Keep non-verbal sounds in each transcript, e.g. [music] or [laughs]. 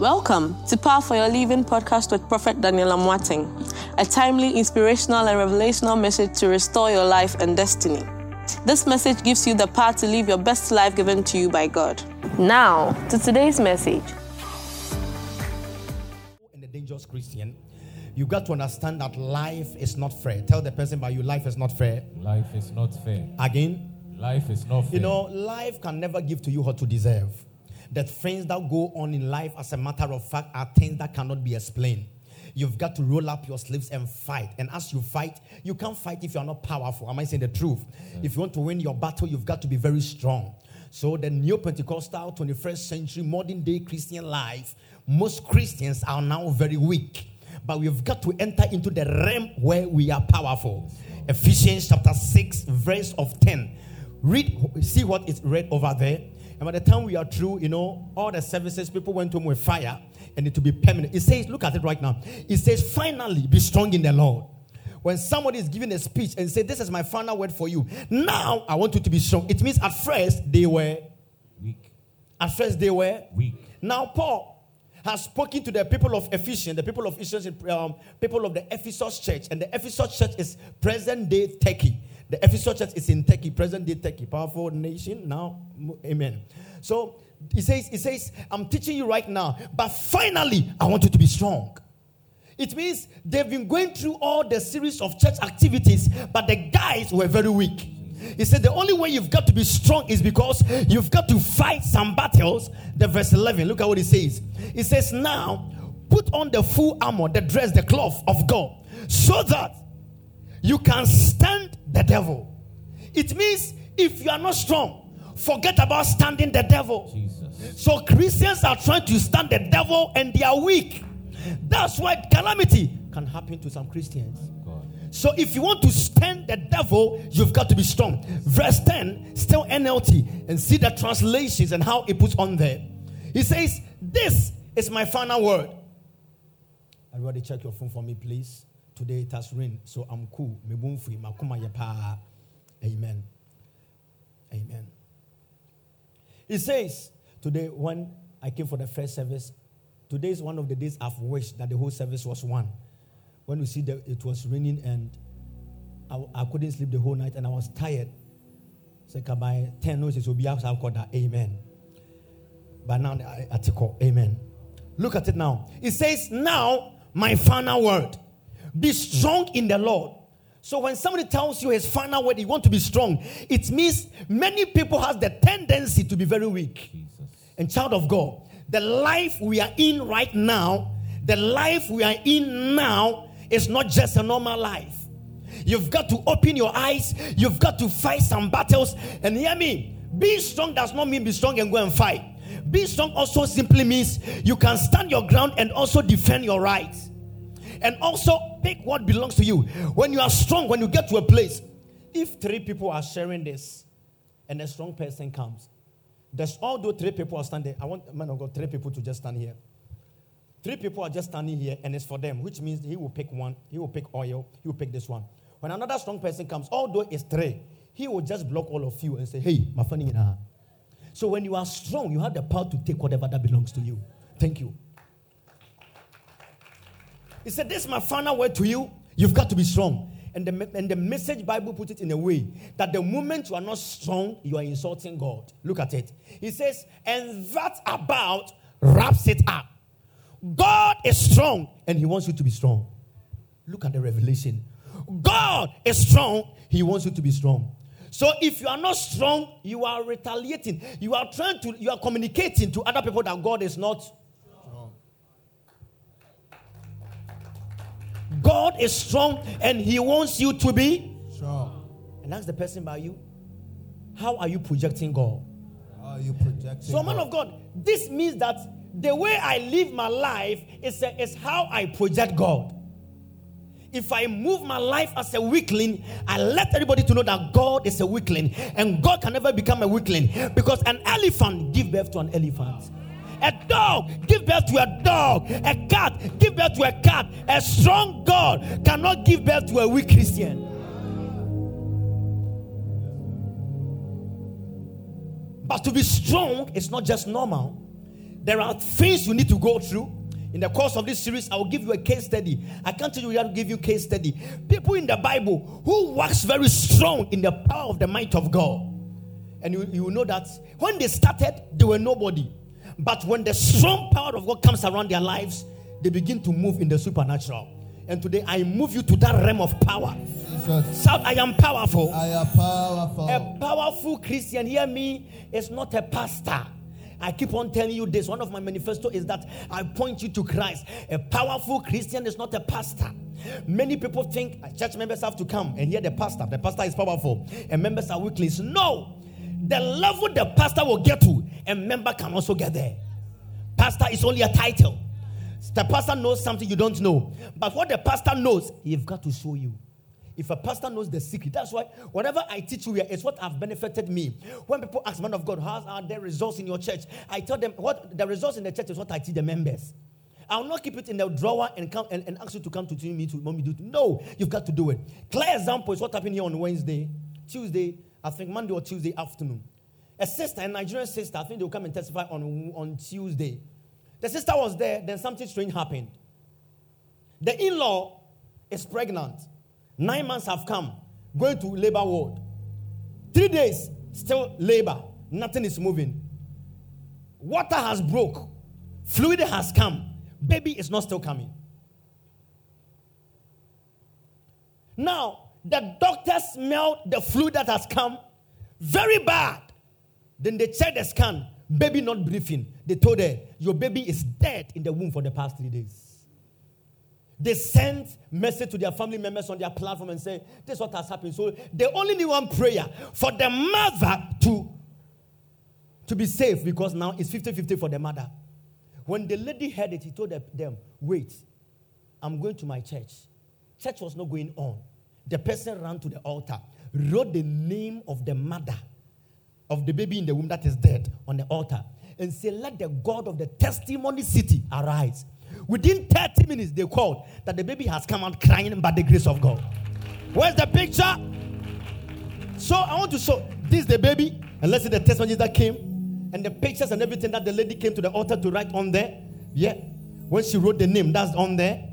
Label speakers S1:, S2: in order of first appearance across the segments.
S1: Welcome to Power for Your Living podcast with Prophet Daniel Amoateng, a timely, inspirational, and revelational message to restore your life and destiny. This message gives you the power to live your best life given to you by God. Now, to today's message.
S2: And the dangerous Christian, you got to understand that life is not fair. Tell the person by you, life is not fair.
S3: Life is not fair.
S2: Again,
S3: Life is not fair.
S2: you know, life can never give to you what to deserve. The things that go on in life, as a matter of fact, are things that cannot be explained. You've got to roll up your sleeves and fight. And as you fight, you can't fight if you're not powerful. Am I saying the truth? If you want to win your battle, you've got to be very strong. So, the neo Pentecostal 21st century modern day Christian life, most Christians are now very weak. But we've got to enter into the realm where we are powerful. Ephesians chapter 6, verse of 10. Read, see what is read over there. And by the time we are through, you know, all the services, people went home with fire and it to be permanent. It says, look at it right now. It says, finally be strong in the Lord. When somebody is giving a speech and say, This is my final word for you. Now I want you to be strong. It means at first they were
S3: Weak.
S2: at first they were
S3: Weak.
S2: Now Paul has spoken to the people of Ephesians, the people of Ephesians, um, people of the Ephesus church, and the Ephesus church is present day Turkey. The Ephesus church is in Turkey, present day Turkey, powerful nation now. Amen. So he says, he says, I'm teaching you right now, but finally I want you to be strong. It means they've been going through all the series of church activities, but the guys were very weak. He said the only way you've got to be strong is because you've got to fight some battles. The verse 11, look at what he says. He says, Now put on the full armor, the dress, the cloth of God, so that you can stand the devil. It means if you are not strong, forget about standing the devil.
S3: Jesus.
S2: So Christians are trying to stand the devil and they are weak. That's why calamity can happen to some Christians.
S3: Oh,
S2: so if you want to stand the devil, you've got to be strong. Verse 10, still NLT, and see the translations and how it puts on there. He says, This is my final word. Everybody check your phone for me, please. Today it has rained, so I'm cool. Me boom makuma yepa. Amen. Amen. He says, today when I came for the first service, today is one of the days I've wished that the whole service was one. When we see that it was raining and I, I couldn't sleep the whole night and I was tired. So come by 10 notes, will be out I've got that. Amen. But now I, I take all. Amen. Look at it now. It says, Now my final word. Be strong in the Lord. So when somebody tells you his final word, you want to be strong, it means many people have the tendency to be very weak.
S3: Jesus.
S2: And child of God, the life we are in right now, the life we are in now is not just a normal life. You've got to open your eyes, you've got to fight some battles. And hear me, being strong does not mean be strong and go and fight. Being strong also simply means you can stand your ground and also defend your rights. And also pick what belongs to you. When you are strong, when you get to a place, if three people are sharing this and a strong person comes, there's although three people are standing, I want man of God, three people to just stand here. Three people are just standing here, and it's for them, which means he will pick one, he will pick oil, he will pick this one. When another strong person comes, although it's three, he will just block all of you and say, Hey, my funny. So when you are strong, you have the power to take whatever that belongs to you. Thank you. He said, This is my final word to you. You've got to be strong. And the, and the message Bible put it in a way that the moment you are not strong, you are insulting God. Look at it. He says, and that about wraps it up. God is strong and he wants you to be strong. Look at the revelation. God is strong, he wants you to be strong. So if you are not strong, you are retaliating. You are trying to, you are communicating to other people that God is not God is strong and He wants you to be.
S4: Strong.
S2: And ask the person by you. How are you projecting God?
S4: How are you projecting?
S2: So, man of God, this means that the way I live my life is, a, is how I project God. If I move my life as a weakling, I let everybody to know that God is a weakling, and God can never become a weakling because an elephant give birth to an elephant. A dog give birth to a dog. A cat give birth to a cat. A strong God cannot give birth to a weak Christian. But to be strong is not just normal. There are things you need to go through. In the course of this series, I will give you a case study. I can't tell you how to give you case study. People in the Bible who works very strong in the power of the might of God. And you, you know that when they started, they were nobody. But when the strong power of God comes around their lives, they begin to move in the supernatural. And today I move you to that realm of power.
S4: Jesus.
S2: Shout, I am powerful.
S4: I am powerful.
S2: A powerful Christian, hear me, is not a pastor. I keep on telling you this. One of my manifesto is that I point you to Christ. A powerful Christian is not a pastor. Many people think church members have to come and hear the pastor. The pastor is powerful and members are weaklings. No. The level the pastor will get to, a member can also get there. Pastor is only a title. The pastor knows something you don't know. But what the pastor knows, you've got to show you. If a pastor knows the secret, that's why whatever I teach you here is what have benefited me. When people ask, man of God, how are the results in your church? I tell them what the results in the church is what I teach the members. I'll not keep it in the drawer and come and, and ask you to come to me to me do. No, you've got to do it. Clear example is what happened here on Wednesday, Tuesday, I think Monday or Tuesday afternoon. A sister, a Nigerian sister, I think they'll come and testify on, on Tuesday. The sister was there, then something strange happened. The in law is pregnant. Nine months have come, going to labor ward. Three days, still labor. Nothing is moving. Water has broke. Fluid has come. Baby is not still coming. Now, the doctor smelled the flu that has come very bad. Then they checked the scan. Baby not breathing. They told her, Your baby is dead in the womb for the past three days. They sent message to their family members on their platform and say, This is what has happened. So they only need one prayer for the mother to, to be safe because now it's 50 50 for the mother. When the lady heard it, he told them, Wait, I'm going to my church. Church was not going on. The person ran to the altar, wrote the name of the mother of the baby in the womb that is dead on the altar, and said, Let the God of the testimony city arise. Within 30 minutes, they called that the baby has come out crying by the grace of God. Where's the picture? So I want to show this the baby, and let's see the testimonies that came, and the pictures and everything that the lady came to the altar to write on there. Yeah. When she wrote the name, that's on there.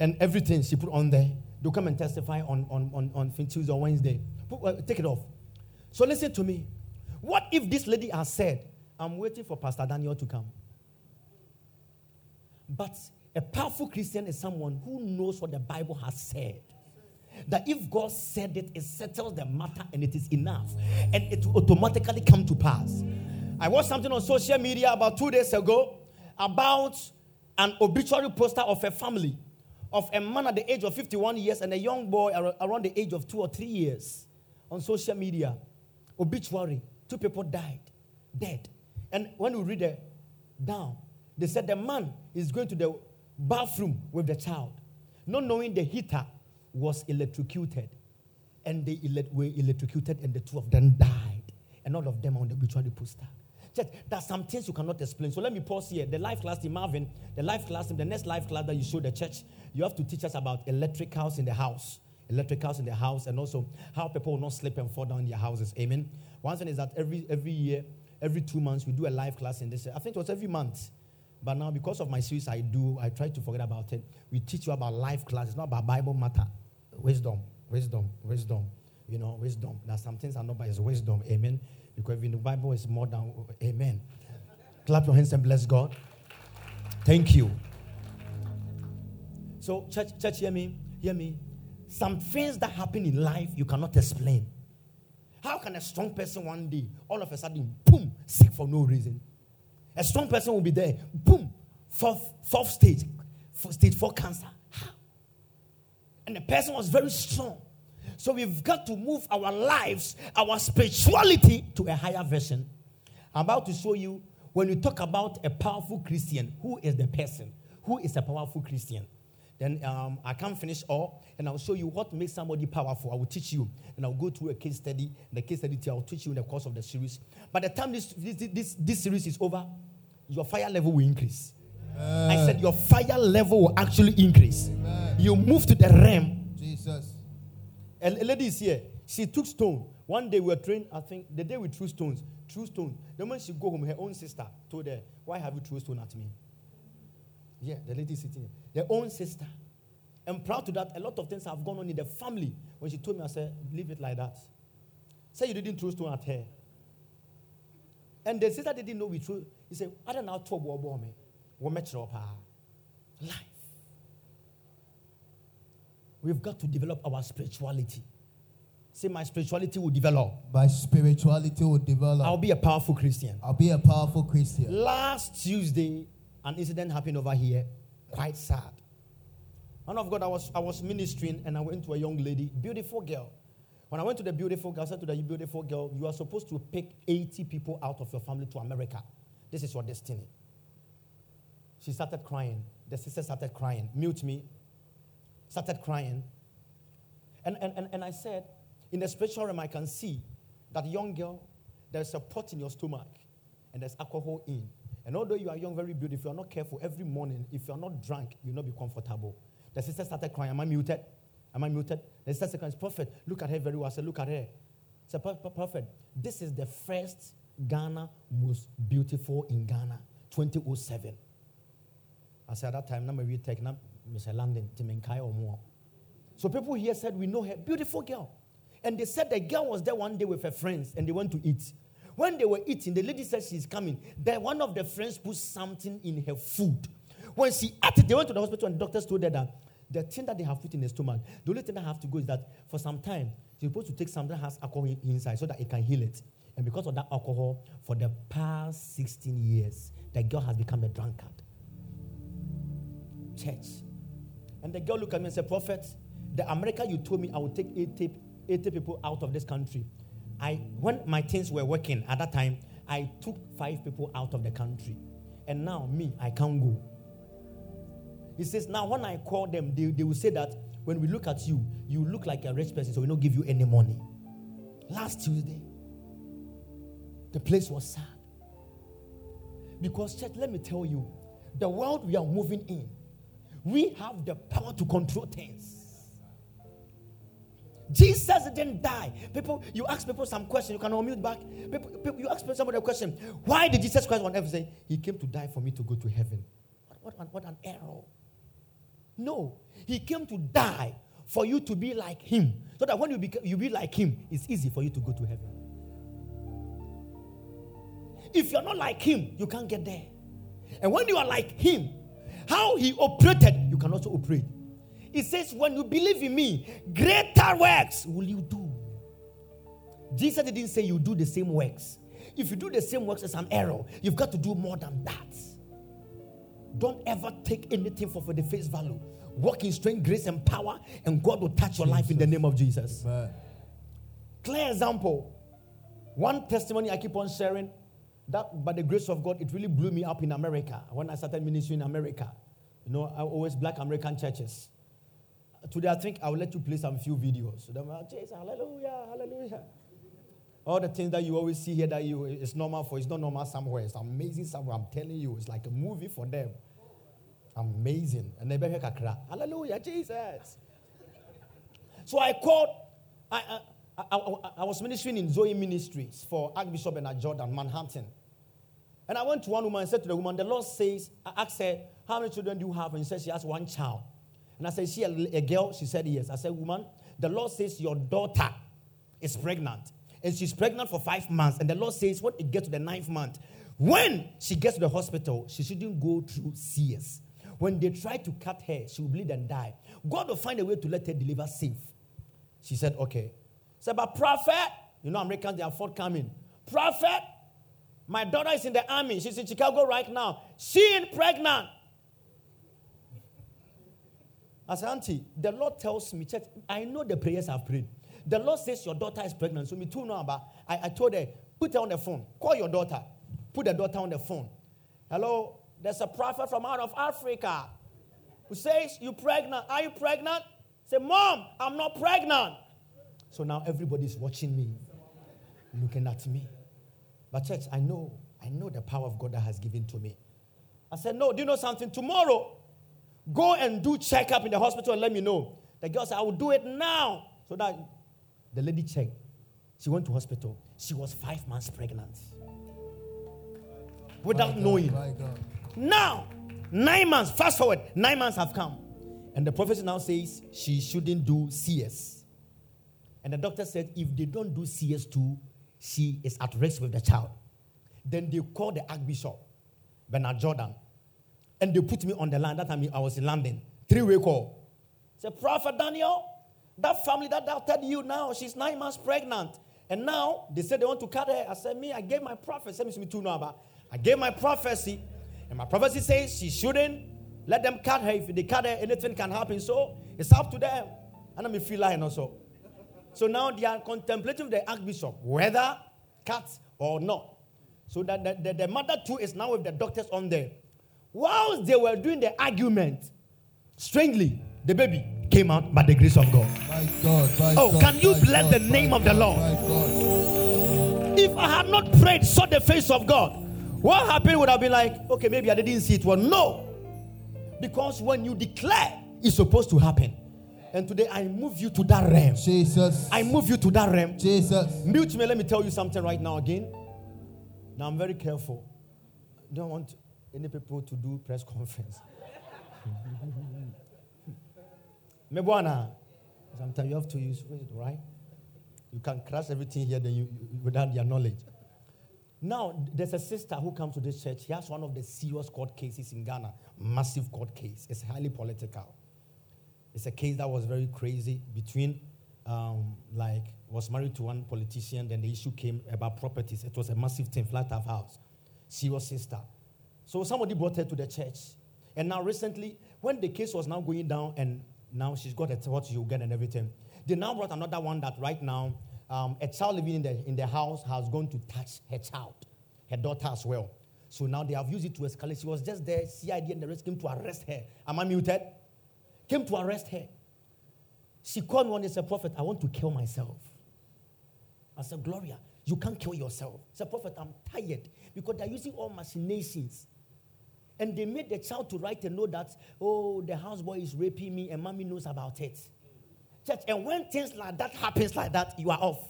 S2: And everything she put on there. They'll come and testify on, on, on, on Tuesday or Wednesday. Uh, take it off. So listen to me. What if this lady has said, I'm waiting for Pastor Daniel to come? But a powerful Christian is someone who knows what the Bible has said. That if God said it, it settles the matter and it is enough. And it will automatically come to pass. I watched something on social media about two days ago about an obituary poster of a family of a man at the age of 51 years and a young boy around the age of two or three years on social media. Obituary. Two people died, dead. And when we read it down, they said the man is going to the bathroom with the child, not knowing the heater was electrocuted. And they were electrocuted, and the two of them died. And all of them on the obituary poster. Church, there's some things you cannot explain. So let me pause here. The life class in Marvin, the life class, the next life class that you show the church, you have to teach us about electricals in the house. Electricals in the house, and also how people will not slip and fall down in their houses. Amen. One thing is that every every year, every two months, we do a life class in this. I think it was every month. But now, because of my series, I do, I try to forget about it. We teach you about life class. It's not about Bible matter. Wisdom, wisdom, wisdom. You know, wisdom. Now, some things are not by his wisdom. Amen. Because in the Bible is more than, amen. Clap your hands and bless God. Thank you. So, church, church, hear me, hear me. Some things that happen in life you cannot explain. How can a strong person one day, all of a sudden, boom, sick for no reason? A strong person will be there. Boom. Fourth, fourth stage. Stage four cancer. How? And the person was very strong. So we've got to move our lives, our spirituality to a higher version. I'm about to show you when you talk about a powerful Christian, who is the person? Who is a powerful Christian? Then um, I can't finish all, and I'll show you what makes somebody powerful. I will teach you, and I'll go through a case study. The case study I'll teach you in the course of the series. By the time this, this, this, this series is over, your fire level will increase. Amen. I said your fire level will actually increase. Amen. You move to the realm.
S4: Jesus.
S2: A lady is here. She took stone. One day we were trained, I think, the day we threw stones, threw stone. The moment she go home, her own sister told her, Why have you threw stone at me? Yeah, the lady sitting there. Their own sister. And proud to that, a lot of things have gone on in the family. When she told me, I said, Leave it like that. Say you didn't throw stone at her. And the sister didn't know we threw. He said, I don't know how to me. What match up Life. We've got to develop our spirituality. Say, my spirituality will develop.
S4: My spirituality will develop.
S2: I'll be a powerful Christian.
S4: I'll be a powerful Christian.
S2: Last Tuesday, an incident happened over here. Quite sad. Man of God, I was, I was ministering and I went to a young lady, beautiful girl. When I went to the beautiful girl, I said to the beautiful girl, You are supposed to pick 80 people out of your family to America. This is your destiny. She started crying. The sister started crying. Mute me. Started crying. And, and, and, and I said, in the spiritual realm, I can see that young girl, there's a pot in your stomach and there's alcohol in. And although you are young, very beautiful, if you are not careful, every morning, if you are not drunk, you'll not be comfortable. The sister started crying. Am I muted? Am I muted? The sister said, Prophet, look at her very well. I said, Look at her. I said, Prophet, this is the first Ghana most beautiful in Ghana, 2007. I said, At that time, number we take Mr. London, Timenkai or more. So people here said, We know her. Beautiful girl. And they said the girl was there one day with her friends and they went to eat. When they were eating, the lady said she's coming. Then one of the friends put something in her food. When she ate it, they went to the hospital and the doctors told her that the thing that they have put in the stomach, the only thing that have to go is that for some time, you're supposed to take something that has alcohol inside so that it can heal it. And because of that alcohol, for the past 16 years, the girl has become a drunkard. Church. And the girl looked at me and said, Prophet, the America you told me I would take 80, 80 people out of this country. I, when my things were working at that time, I took five people out of the country. And now, me, I can't go. He says, Now, when I call them, they, they will say that when we look at you, you look like a rich person, so we don't give you any money. Last Tuesday, the place was sad. Because, church, let me tell you, the world we are moving in, we have the power to control things. Jesus didn't die. People, you ask people some question, you can unmute back. People, people, you ask somebody a question, why did Jesus Christ on earth say, He came to die for me to go to heaven? What, what, what an error. No, He came to die for you to be like Him. So that when you, be, you be like Him, it's easy for you to go to heaven. If you're not like Him, you can't get there. And when you are like Him, how He operated, you can also operate. It says, When you believe in me, greater works will you do. Jesus didn't say you do the same works. If you do the same works, it's an error. You've got to do more than that. Don't ever take anything for, for the face value. Walk in strength, grace, and power, and God will touch your Jesus. life in the name of Jesus. Amen. Clear example. One testimony I keep on sharing that by the grace of God, it really blew me up in America when I started ministry in America. You know, I always black American churches. Today, I think I will let you play some few videos. So Jesus, hallelujah, hallelujah. All the things that you always see here that you it's normal for, it's not normal somewhere. It's amazing somewhere. I'm telling you, it's like a movie for them. Amazing. And they kakra. Hallelujah, Jesus. So I called, I, I, I, I, was ministering in Zoe Ministries for Archbishop and Jordan, Manhattan. And I went to one woman and said to the woman, The Lord says, I asked her, How many children do you have? And she said she has one child. And I said, she a, a girl? She said, Yes. I said, Woman, the Lord says your daughter is pregnant. And she's pregnant for five months. And the Lord says, when it gets to the ninth month, when she gets to the hospital, she shouldn't go through CS. When they try to cut her, she will bleed and die. God will find a way to let her deliver safe. She said, Okay. Said, But prophet, you know, Americans, they are forthcoming. Prophet, my daughter is in the army. She's in Chicago right now. She is pregnant. I said, Auntie, the Lord tells me, church, I know the prayers I've prayed. The Lord says your daughter is pregnant. So me too know about. I, I told her, put her on the phone. Call your daughter. Put the daughter on the phone. Hello, there's a prophet from out of Africa who says, You pregnant? Are you pregnant? Say, Mom, I'm not pregnant. So now everybody's watching me, looking at me. But church, I know, I know the power of God that has given to me. I said, No, do you know something? Tomorrow, go and do checkup in the hospital and let me know. The girl said, I will do it now. So that The lady checked. She went to hospital. She was five months pregnant. Without
S4: God,
S2: knowing. Now, nine months, fast forward, nine months have come. And the prophet now says she shouldn't do CS. And the doctor said if they don't do CS2, she is at risk with the child. Then they called the Archbishop, Bernard Jordan, and they put me on the line. That time I was in London. Three way call. Said, Prophet Daniel, that family that doubted you now, she's nine months pregnant. And now they said they want to cut her. I said, Me, I gave my prophecy. Me too but I gave my prophecy. And my prophecy says she shouldn't let them cut her. If they cut her, anything can happen. So it's up to them. And I'm feel lying also. So now they are contemplating the archbishop whether cut or not. So that the, the, the mother too is now with the doctors on there. Whilst they were doing the argument, strangely, the baby came out by the grace of God.
S4: My God. My
S2: Oh,
S4: God,
S2: can you bless
S4: God,
S2: the name of the Lord? If I had not prayed, saw the face of God, what happened would have been like, okay, maybe I didn't see it. Well, no. Because when you declare, it's supposed to happen. And today I move you to that realm.
S4: Jesus.
S2: I move you to that realm.
S4: Jesus.
S2: Mute me, let me tell you something right now again. Now I'm very careful. I don't want any people to do press conference. [laughs] Mebwana. Sometimes you have to use it, right? You can crash everything here then you, you- without your knowledge. Now, there's a sister who comes to this church. She has one of the serious court cases in Ghana, massive court case. It's highly political. It's a case that was very crazy between, um, like, was married to one politician. Then the issue came about properties. It was a massive thing, flat of house. Serious sister. So somebody brought her to the church. And now recently, when the case was now going down and now she's got a what you'll get and everything, they now brought another one that right now um, a child living in the, in the house has gone to touch her child, her daughter as well. So now they have used it to escalate. She was just there, CID and the rest came to arrest her. Am I muted? Came to arrest her. She called me one day and said, Prophet, I want to kill myself. I said, Gloria, you can't kill yourself. I said, Prophet, I'm tired because they're using all machinations. And they made the child to write a note that, oh, the houseboy is raping me and mommy knows about it. Church, and when things like that happens like that, you are off.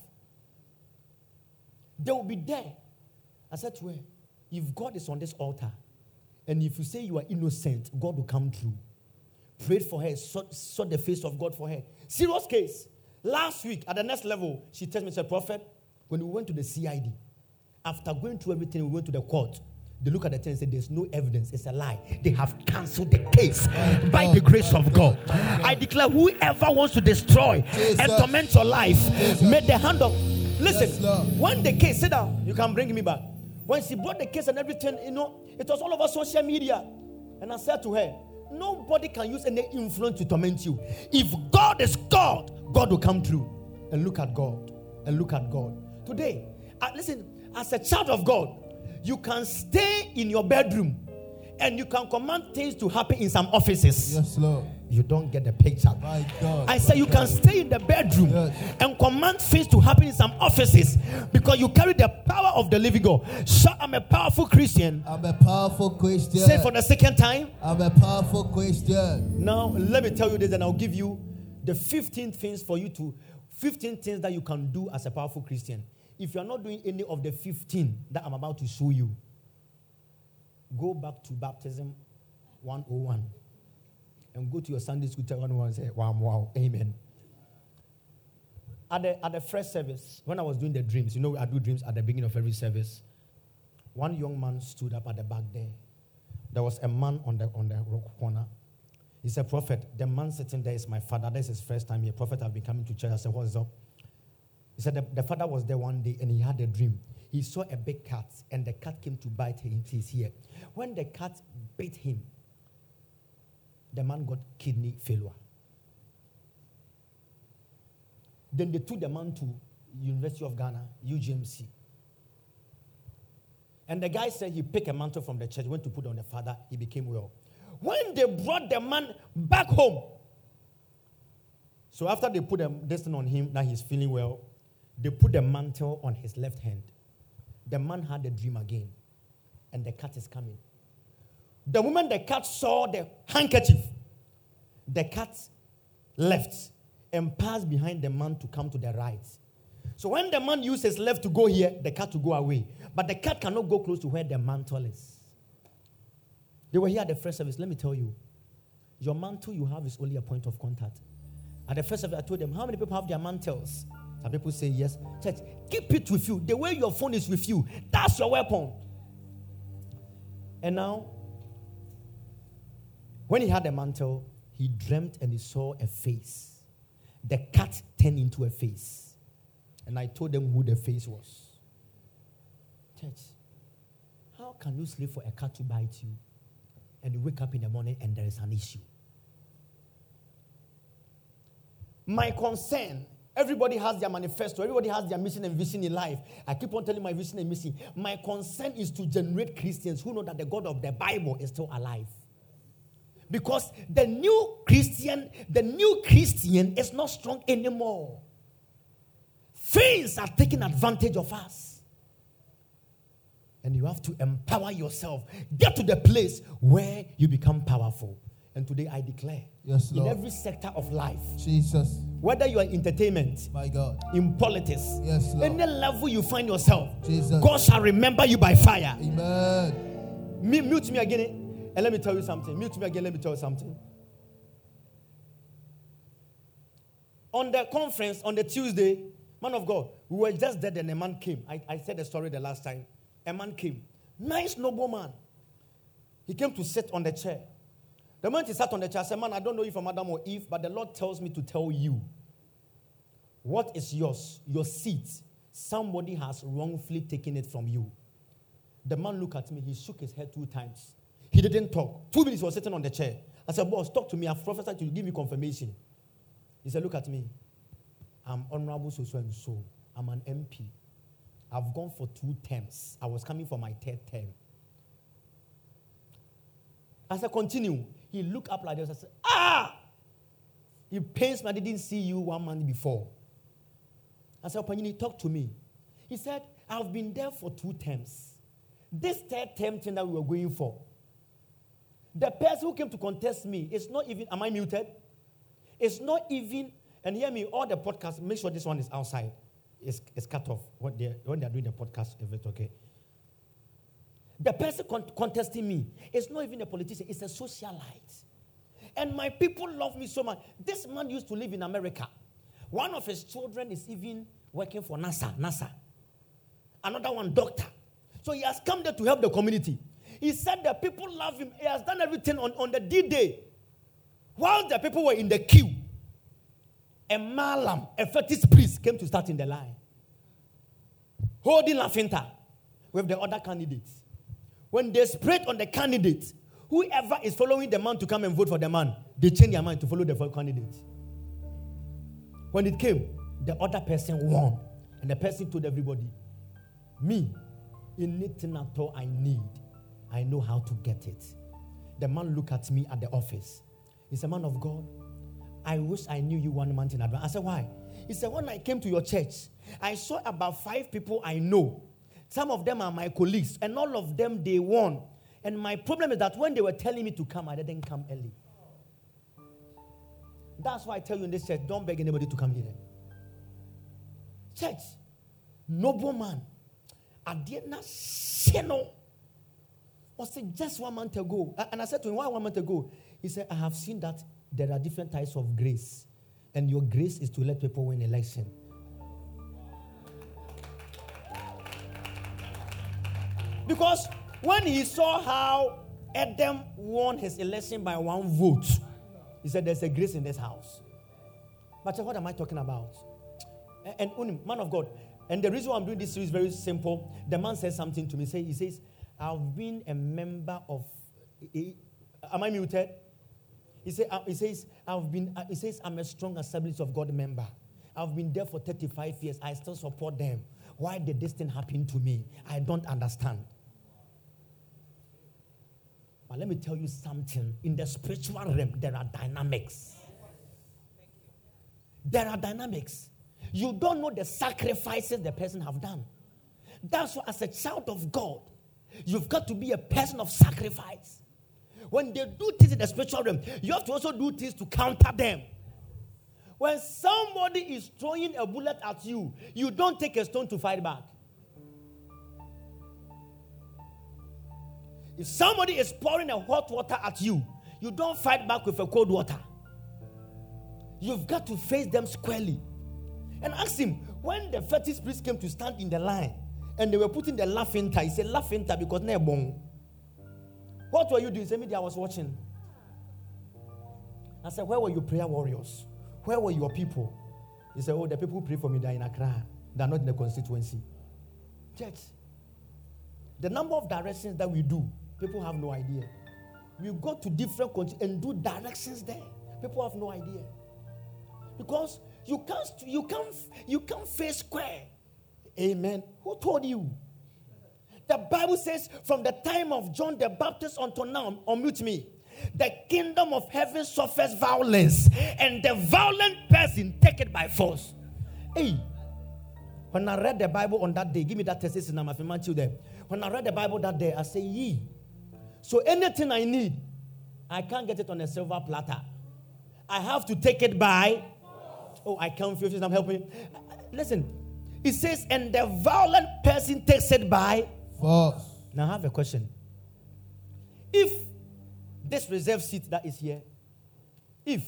S2: They will be there. I said to her, if God is on this altar, and if you say you are innocent, God will come through. Prayed for her, saw, saw the face of God for her. Serious case. Last week, at the next level, she tells me, said, Prophet, when we went to the CID, after going through everything, we went to the court. They look at the thing and say, There's no evidence. It's a lie. They have cancelled the case by the grace of God. I declare whoever wants to destroy and torment your life,
S4: Jesus.
S2: may the hand of. Listen,
S4: Yes,
S2: when the case, sit down, you can bring me back. When she brought the case and everything, you know, it was all over social media. And I said to her, Nobody can use any influence to torment you. If God is God, God will come through. And look at God. And look at God. Today, uh, listen, as a child of God, you can stay in your bedroom and you can command things to happen in some offices.
S4: Yes, Lord.
S2: You don't get the picture.
S4: My God.
S2: I say you can stay in the bedroom
S4: Yes.
S2: and command things to happen in some offices because you carry the power of the living God. So I'm a powerful Christian.
S4: I'm a powerful Christian.
S2: Say for the second time.
S4: I'm a powerful Christian.
S2: Now let me tell you this, and I'll give you the 15 things for you to 15 things that you can do as a powerful Christian. If you are not doing any of the 15 that I'm about to show you, go back to baptism 101 and go to your Sunday school 101 and say, Wow, wow, amen. At the, at the first service, when I was doing the dreams, you know, I do dreams at the beginning of every service. One young man stood up at the back there. There was a man on the, on the rock corner. He said, Prophet, the man sitting there is my father. This is his first time here. Prophet, I've been coming to church. I said, What's up? He said, the, the father was there one day and he had a dream. He saw a big cat and the cat came to bite him. He's here. When the cat bit him, the man got kidney failure. Then they took the man to University of Ghana, UGMC. And the guy said he picked a mantle from the church, went to put on the father, he became well. When they brought the man back home, so after they put this thing on him, now he's feeling well, they put the mantle on his left hand. The man had a dream again, and the cat is coming. The moment the cat saw the handkerchief, the cat left and passed behind the man to come to the right. So when the man uses left to go here, the cat will go away. But the cat cannot go close to where the mantle is. They were here at the first service. Let me tell you, your mantle you have is only a point of contact. At the first service, I told them, How many people have their mantles? Some people say yes. Church, keep it with you. The way your phone is with you, that's your weapon. And now, when he had the mantle, he dreamt and he saw a face. The cat turned into a face. And I told them who the face was. Church, how can you sleep for a cat to bite you? And you wake up in the morning and there is an issue. My concern Everybody has their manifesto. Everybody has their mission and vision in life. I keep on telling my vision and mission. My concern is to generate Christians who know that the God of the Bible is still alive. Because the new Christian, the new Christian is not strong anymore. Things are taking advantage of us. And you have to empower yourself. Get to the place where you become powerful. And today I declare
S4: Yes,
S2: in every sector of life,
S4: Jesus.
S2: whether you are in entertainment,
S4: My God.
S2: in politics,
S4: Yes, Lord.
S2: any level you find yourself,
S4: Jesus.
S2: God shall remember you by fire.
S4: Amen.
S2: Mute me again, eh? And let me tell you something. Mute me again, let me tell you something. On the conference on the Tuesday, man of God, we were just there, and a man came. I, I said the story the last time. A man came, nice noble man. He came to sit on the chair. The moment he sat on the chair, I said, Man, I don't know if I'm Adam or Eve, but the Lord tells me to tell you what is yours, your seat. Somebody has wrongfully taken it from you. The man looked at me, he shook his head two times. He didn't talk. Two minutes he was sitting on the chair. I said, Boss, talk to me. I've prophesied to you, give me confirmation. He said, Look at me. I'm honorable so and so. I'm an MP. I've gone for two terms. I was coming for my third term. As I continue, he looked up like this. I said, Ah! He pains me. I didn't see you one month before. I said, Panini, talk to me. He said, I've been there for two terms. This third term thing that we were going for, the person who came to contest me is not even, am I muted? It's not even, and hear me, all the podcasts, make sure this one is outside. It's, it's cut off what they're, when they're doing the podcast, if it's okay. The person con- contesting me is not even a politician, it's a socialite. And my people love me so much. This man used to live in America. One of his children is even working for NASA. NASA. Another one, doctor. So he has come there to help the community. He said that people love him. He has done everything on, on the D Day. While the people were in the queue, a malam, a fetish priest, came to start in the line, holding Lafinta with the other candidates. When they spread on the candidate, whoever is following the man to come and vote for the man, they change their mind to follow the candidate. When it came, the other person won. And the person told everybody, Me, anything at all I need, I know how to get it. The man looked at me at the office. He's a man of God. I wish I knew you one month in advance. I said, Why? He said, When I came to your church, I saw about five people I know. Some of them are my colleagues, and all of them they won. And my problem is that when they were telling me to come, I didn't come early. That's why I tell you in this church, don't beg anybody to come here. Church, noble man, Adiana Sheno was it just one month ago. And I said to him, Why one month ago? He said, I have seen that there are different types of grace. And your grace is to let people win election. Because when he saw how Adam won his election by one vote, he said, There's a grace in this house. But what am I talking about? And, Unim, man of God, and the reason why I'm doing this series is very simple. The man says something to me. Say, he says, I've been a member of. eh, Am I muted? He, say, uh, he says, I've been, uh, he says, I'm a strong Assemblies of God member. I've been there for 35 years. I still support them. Why did this thing happen to me? I don't understand. But let me tell you something. In the spiritual realm, there are dynamics. There are dynamics. You don't know the sacrifices the person have done. That's why, as a child of God, you've got to be a person of sacrifice. When they do things in the spiritual realm, you have to also do things to counter them. When somebody is throwing a bullet at you, you don't take a stone to fight back. If somebody is pouring a hot water at you, you don't fight back with a cold water. You've got to face them squarely. And ask him, when the fetish priest came to stand in the line and they were putting the laughing he said, laughing time because they're. What were you doing? He said, I was watching. I said, Where were your prayer warriors? Where were your people? He said, Oh, the people who pray for me, they're in Accra. They're not in the constituency. Church, the number of directions that we do, people have no idea. We go to different countries and do directions there. People have no idea. Because you can't, you can't, you can't face square. Amen. Who told you? The Bible says, from the time of John the Baptist until now, unmute me. The kingdom of heaven suffers violence, and the violent person take it by force. Hey, when I read the Bible on that day, give me that text in Matthew there. When I read the Bible that day, I say, Ye. So anything I need, I can't get it on a silver platter. I have to take it by. Oh, I can't feel this. I'm helping. Listen, it says, and the violent person takes it by
S4: Force.
S2: Now I have a question. If this reserved seat that is here, if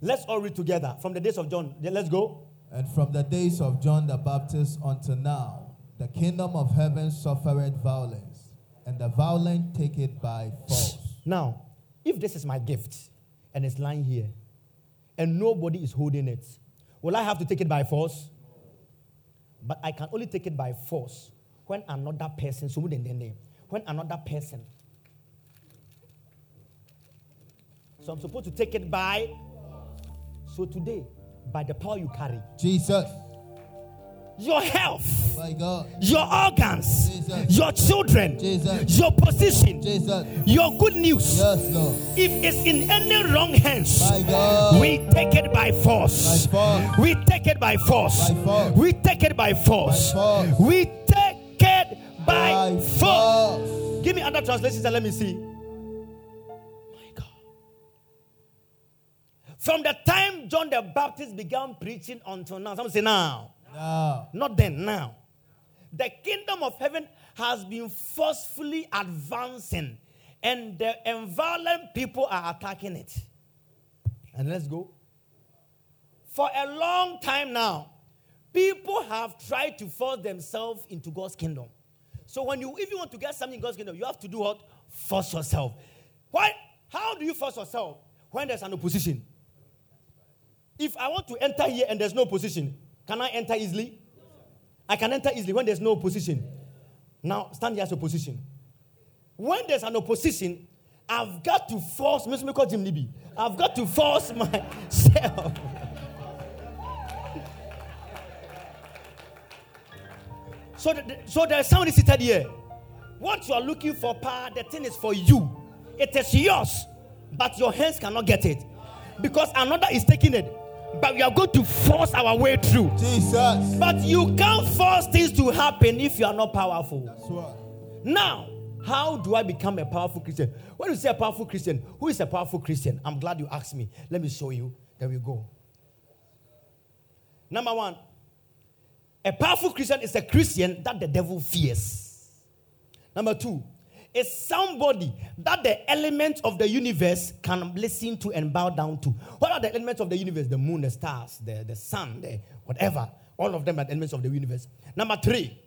S2: let's all read together from the days of John. Let's go.
S4: And from the days of John the Baptist until now, the kingdom of heaven suffered violence, and the violent take it by force.
S2: Now, if this is my gift and it's lying here, and nobody is holding it, will I have to take it by force? But I can only take it by force when another person, when another person. So I'm supposed to take it by. So today, by the power you carry,
S4: Jesus.
S2: Your health,
S4: My God.
S2: your organs,
S4: Jesus.
S2: your children,
S4: Jesus.
S2: your position,
S4: Jesus.
S2: your good news.
S4: Yes.
S2: If it's in any wrong hands,
S4: My God.
S2: we take it by force.
S4: By force.
S2: We take it by force.
S4: By force.
S2: We take it by force.
S4: By force.
S2: We take it by,
S4: By
S2: force.
S4: force.
S2: Give me other translations and let me see. My God. From the time John the Baptist began preaching until now, some say now,
S4: Now.
S2: not then, now. The kingdom of heaven has been forcefully advancing, and the violent people are attacking it. And let's go. For a long time now, people have tried to force themselves into God's kingdom. So when you if you want to get something in God's kingdom, you have to do what? Force yourself. Why? How do you force yourself when there's an opposition? If I want to enter here and there's no opposition, can I enter easily? I can enter easily when there's no opposition. Now stand here as opposition. When there's an opposition, I've got to force Miss Miko Jim Nibi. I've got to force [laughs] myself. So, th- so there's somebody seated here. What you are looking for, power, the thing is for you. It is yours, but your hands cannot get it because another is taking it. But we are going to force our way through.
S4: Jesus.
S2: But you can't force things to happen if you are not powerful.
S4: That's right.
S2: Now, how do I become a powerful Christian? When you say a powerful Christian, who is a powerful Christian? I'm glad you asked me. Let me show you. There we go. Number one, a powerful Christian is a Christian that the devil fears. Number two, is somebody that the elements of the universe can listen to and bow down to. What are the elements of the universe? The moon, the stars, the, the sun, the whatever. All of them are the elements of the universe. Number three,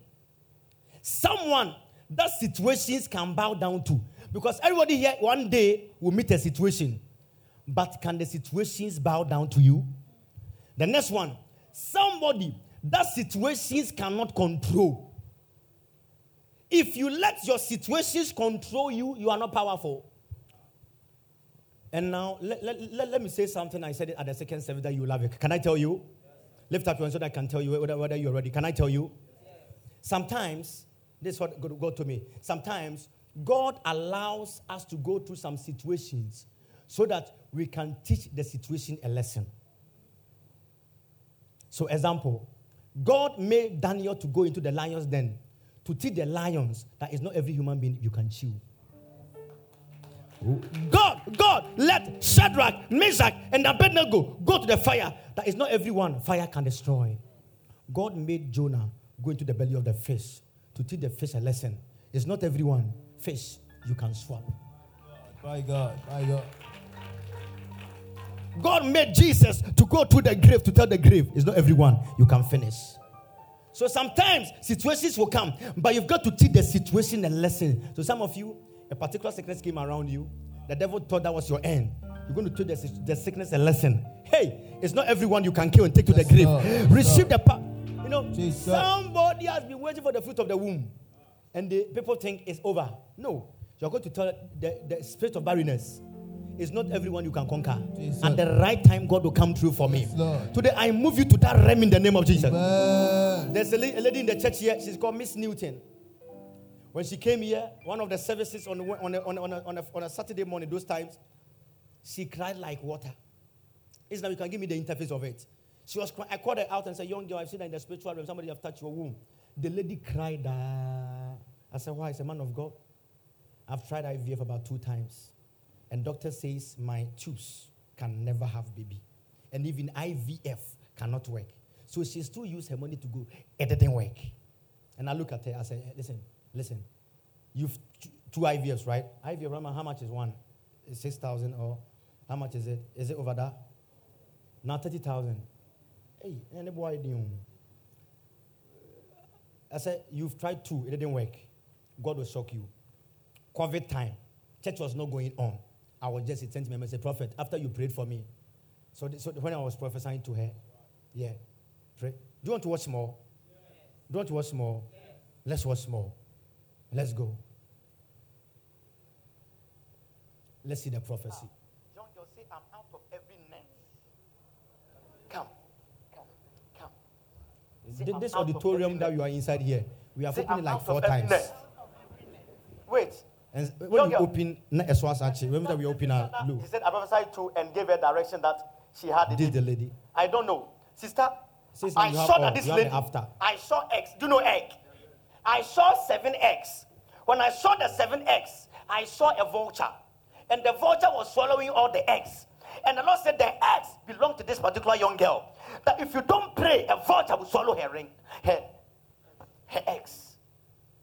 S2: someone that situations can bow down to. Because everybody here one day will meet a situation. But can the situations bow down to you? The next one, somebody that situations cannot control. If you let your situations control you, you are not powerful. And now, let, let, let, let me say something. I said it at the second service that you love it. Can I tell you? Lift up your hand so that I can tell you whether, whether you're ready. Can I tell you? Sometimes, this is what God, told me. Sometimes, God allows us to go through some situations so that we can teach the situation a lesson. So, example, God made Daniel to go into the lion's den to teach the lions that it's not every human being you can chew. God, God, let Shadrach, Meshach, and Abednego go to the fire. That is not everyone fire can destroy. God made Jonah go into the belly of the fish to teach the fish a lesson. It's not everyone fish you can swap.
S4: By God, by God.
S2: God made Jesus to go to the grave to tell the grave, it's not everyone you can finish. So sometimes situations will come, but you've got to teach the situation a lesson. So some of you, a particular sickness came around you, the devil thought that was your end. You're going to teach the, the sickness a lesson. Hey, it's not everyone you can kill and take to the grave.
S4: Yes,
S2: Receive the power. You know,
S4: Jesus.
S2: somebody has been waiting for the fruit of the womb, and the people think it's over. No, you're going to tell the, the spirit of barrenness. It's not everyone you can conquer.
S4: Jesus.
S2: At the right time, God will come through for me.
S4: Yes.
S2: Today, I move you to that realm in the name of Jesus.
S4: Amen.
S2: There's a, la- a lady in the church here. She's called Miss Newton. When she came here, one of the services on, on, a, on, a, on, a, on, a, Saturday morning, those times, she cried like water. It's now you can give me the interface of it. She was crying. I called her out and said, Young girl, I've seen her in the spiritual realm. Somebody have touched your womb. The lady cried. ah. I said, Why? It's a man of God. I've tried IVF about two times. And doctor says my tubes can never have baby. And even IVF cannot work. So she still used her money to go. It didn't work. And I look at her, I say, "Eh, listen, listen. You've two IVFs, right? IVF, Rama, how much is one? Is 6,000 or how much is it? Is it over that? Now 30,000. Hey, boy doing? I said, you've tried two, it didn't work. God will shock you. COVID time, church was not going on. I was just sent me a message, prophet, after you prayed for me. So, th- so when I was prophesying to her, yeah, pray. Do you want to watch more? Do you want to watch more? Let's watch more. Let's go. Let's see the prophecy. Ah, Young girl, say, I'm out of every net. Come, come, come.
S5: Say,
S2: This auditorium that you are inside here, we have
S5: Say,
S2: opened
S5: I'm
S2: it like four times.
S5: Wait.
S2: And when
S5: girl.
S2: open, na eswas actually, remember that we open our look.
S5: He said, I prophesied to and gave her direction that she had the baby.
S2: the lady.
S5: I don't know. Sister,
S2: Sister,
S5: I
S2: you
S5: saw
S2: all.
S5: that this lady.
S2: after.
S5: I saw eggs. Do you know egg? I saw seven eggs. When I saw the seven eggs, I saw a vulture. And the vulture was swallowing all the eggs. And the Lord said, The eggs belong to this particular young girl. That if you don't pray, a vulture will swallow her ring, her, her eggs.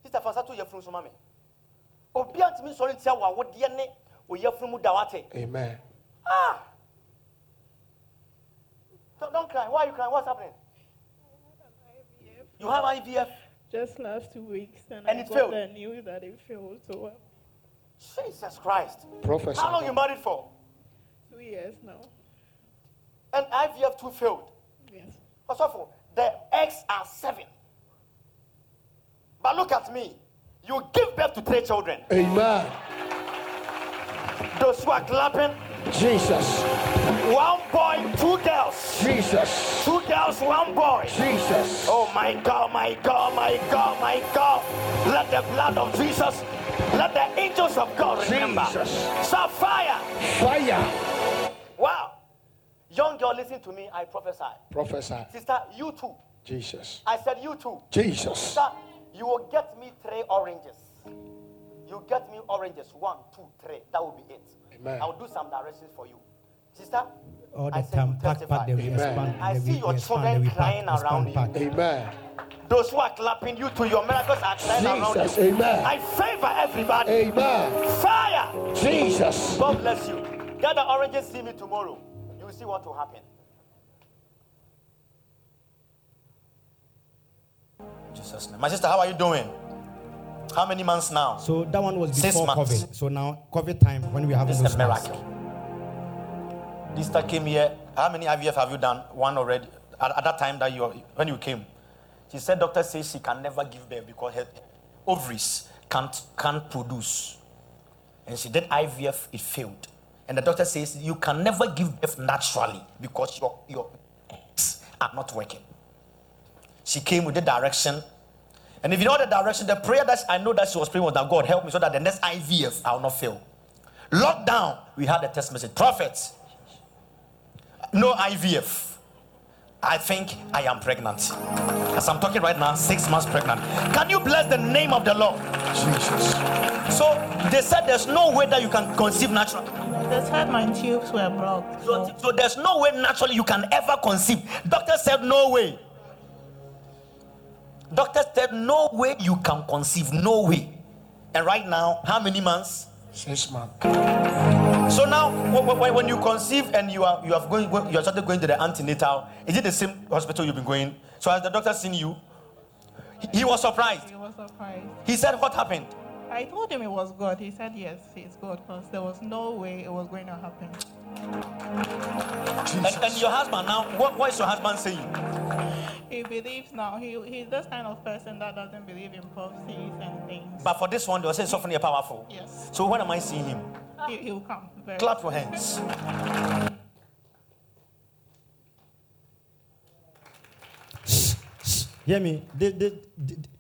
S5: Sister Fasatu Yefrun Sumame. Obi antimi sɔre ntia wɔ awodeɛ ne oyɛfunu mu da wate.
S6: Amen.
S5: Ah! Don't, don't cry. Why are you crying? What's happening? You have IVF.
S7: just last two weeks, and,
S5: And
S7: I
S5: it
S7: got
S5: failed?
S7: the news that it failed. So uh,
S5: Jesus Christ.
S6: Professor.
S5: How long you married for?
S7: two years now.
S5: And IVF too failed.
S7: Yes.
S5: What's up for? The eggs are seven. But look at me. You give birth to three children.
S6: Amen.
S5: Those who are clapping,
S6: Jesus.
S5: one boy, two girls.
S6: Jesus.
S5: Two girls, one boy.
S6: Jesus.
S5: Oh my God, my God, my God, my God. Let the blood of Jesus, let the angels of God remember.
S6: Jesus.
S5: So fire.
S6: Fire.
S5: Wow. Young girl, listen to me. I prophesy.
S6: Prophesy.
S5: Sister, you too.
S6: Jesus.
S5: I said, you too.
S6: Jesus.
S5: Sister, you will get me three oranges. You get me oranges. One, two, three. That will be it.
S6: Amen.
S5: I'll do some directions for you. Sister,
S2: All the
S5: said
S2: time, pack, pack,
S5: testify.
S2: then we expand.
S5: I see
S2: we
S5: your
S2: expand,
S5: children
S2: then we pack,
S5: crying
S2: expand,
S5: around you.
S6: Amen.
S5: Those who are clapping you to your miracles are crying around
S6: Jesus.
S5: you.
S6: Amen.
S5: I favor everybody.
S6: Amen.
S5: Fire.
S6: Jesus.
S5: God bless you. Get the oranges, see me tomorrow. You will see what will happen. Jesus' name. My sister, how are you doing? How many months now?
S2: So that one was before. COVID. So now COVID time when we have
S5: This is a miracle. Sister came here. How many IVF have you done? One already. At, at that time that you when you came, she said doctor says she can never give birth because her ovaries can't can't produce. And she did IVF, it failed. And the doctor says you can never give birth naturally because your your eggs are not working. She came with the direction. And if you know the direction, the prayer that I know that she was praying was that God help me so that the next IVF I will not fail. Lockdown, we had the test message. Prophets, no IVF. I think I am pregnant. As I'm talking right now, six months pregnant. Can you bless the name of the Lord?
S6: Jesus.
S8: So they said there's no way that you can conceive naturally.
S7: They said my tubes were blocked.
S8: So,
S7: So
S8: so there's no way naturally you can ever conceive. Doctor said no way. Doctor said no way you can conceive. No way. And right now, how many months?
S6: Six months.
S8: So now, when, when, when you conceive and you are you have going you are started going to the antenatal, is it the same hospital you've been going? So has the doctor seen you? He, he was surprised.
S7: he was surprised.
S8: He said, "What happened?"
S7: I told him it was God. He said yes, it's God because there was no way it was going to happen.
S8: And, and your husband now, what, what is your husband saying?
S7: He believes now. He, he's this kind of person that doesn't believe in prophecies and things.
S8: But for this one, they will saying something powerful.
S7: Yes,
S8: So when am I seeing him?
S7: he, he'll come. Very
S8: Clap your hands.
S2: Hear me. This, this,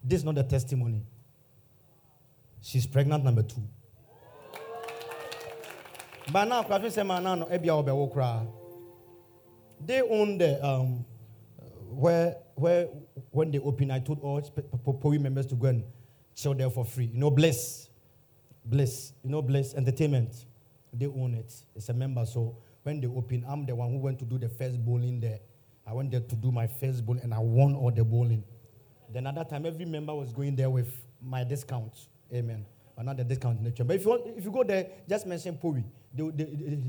S2: this is not a testimony. She's pregnant number two. But now, Krafi said, man, no, ebia obe wokra. They own the um, where where when they open, I told all POI members to go and chill there for free. You know, Bliss, Bliss, you know, Bliss Entertainment. They own it. It's a member. So when they open, I'm the one who went to do the first bowling there. I went there to do my first bowling and I won all the bowling. Then at that time, every member was going there with my discount. Amen. The discount nature. But if you want, if you go there, just mention POI. They, they,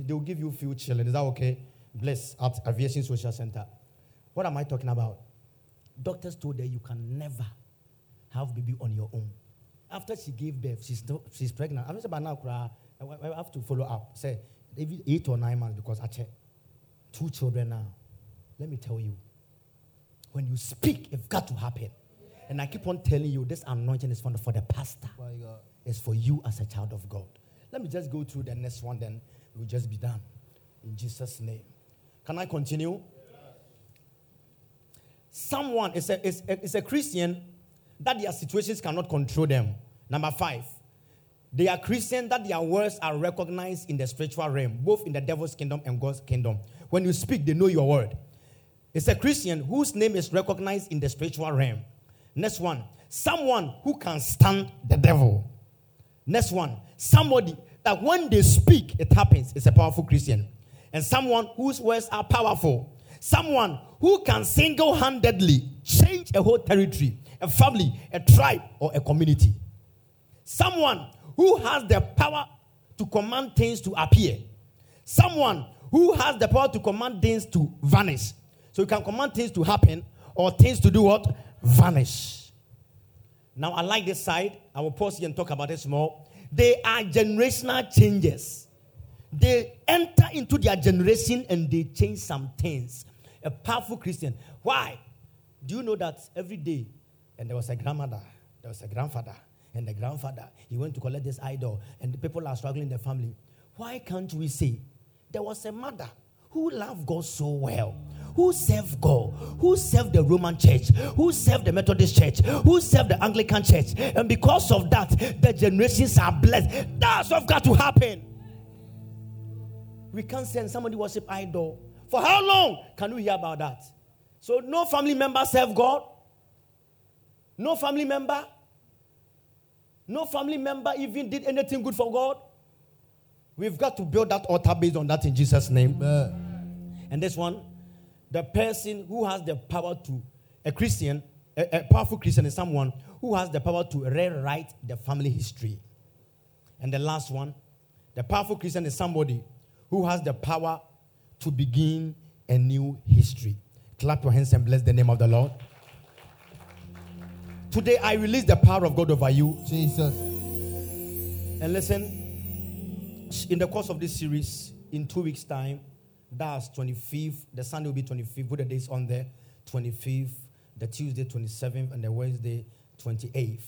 S2: they, will give you few chilling. Is that okay? Bliss at Aviation Social Center. What am I talking about? Doctors told her you can never have baby on your own. After she gave birth, she's, she's pregnant. I'm about now. I have to follow up. Say, eight or nine months because I check. Two children now. Let me tell you, when you speak, it's got to happen. And I keep on telling you, this anointing is for the, pastor.
S4: My God.
S2: It's for you as a child of God. Let me just go through the next one, then we'll just be done. In Jesus' name. Can I continue? Someone is a, is a, is a Christian that their situations cannot control them. Number five, they are Christian that their words are recognized in the spiritual realm, both in the devil's kingdom and God's kingdom. When you speak, they know your word. It's a Christian whose name is recognized in the spiritual realm. Next one, someone who can stand the devil. Next one, somebody that when they speak, it happens. It's a powerful Christian. And someone whose words are powerful. Someone who can single handedly change a whole territory, a family, a tribe, or a community. Someone who has the power to command things to appear. Someone who has the power to command things to vanish. So you can command things to happen or things to do what? Vanish. Now I like this side. I will pause here and talk about this more. They are generational changes. They enter into their generation and they change some things. A powerful Christian. Why? Do you know that every day, and there was a grandmother, there was a grandfather, and the grandfather, he went to collect this idol, and the people are struggling in the family. Why can't we say there was a mother who love God so well, who served God, who served the Roman church, who served the Methodist church, who served the Anglican church, and because of that, the generations are blessed. That's what's got to happen. We can't send somebody worship idol. For how long can we hear about that? So no family member serve God. No family member. No family member even did anything good for God. We've got to build that altar based on that in Jesus' name.
S4: Amen.
S2: And this one, the person who has the power to, a Christian, a, a powerful Christian is someone who has the power to rewrite the family history. And the last one, the powerful Christian is somebody who has the power to begin a new history. Clap your hands and bless the name of the Lord. Today, I release the power of God over you.
S4: Jesus.
S2: And listen, in the course of this series, in two weeks' time, that's 25th, the Sunday will be 25th, put the dates on there 25th, the Tuesday 27th, and the Wednesday 28th.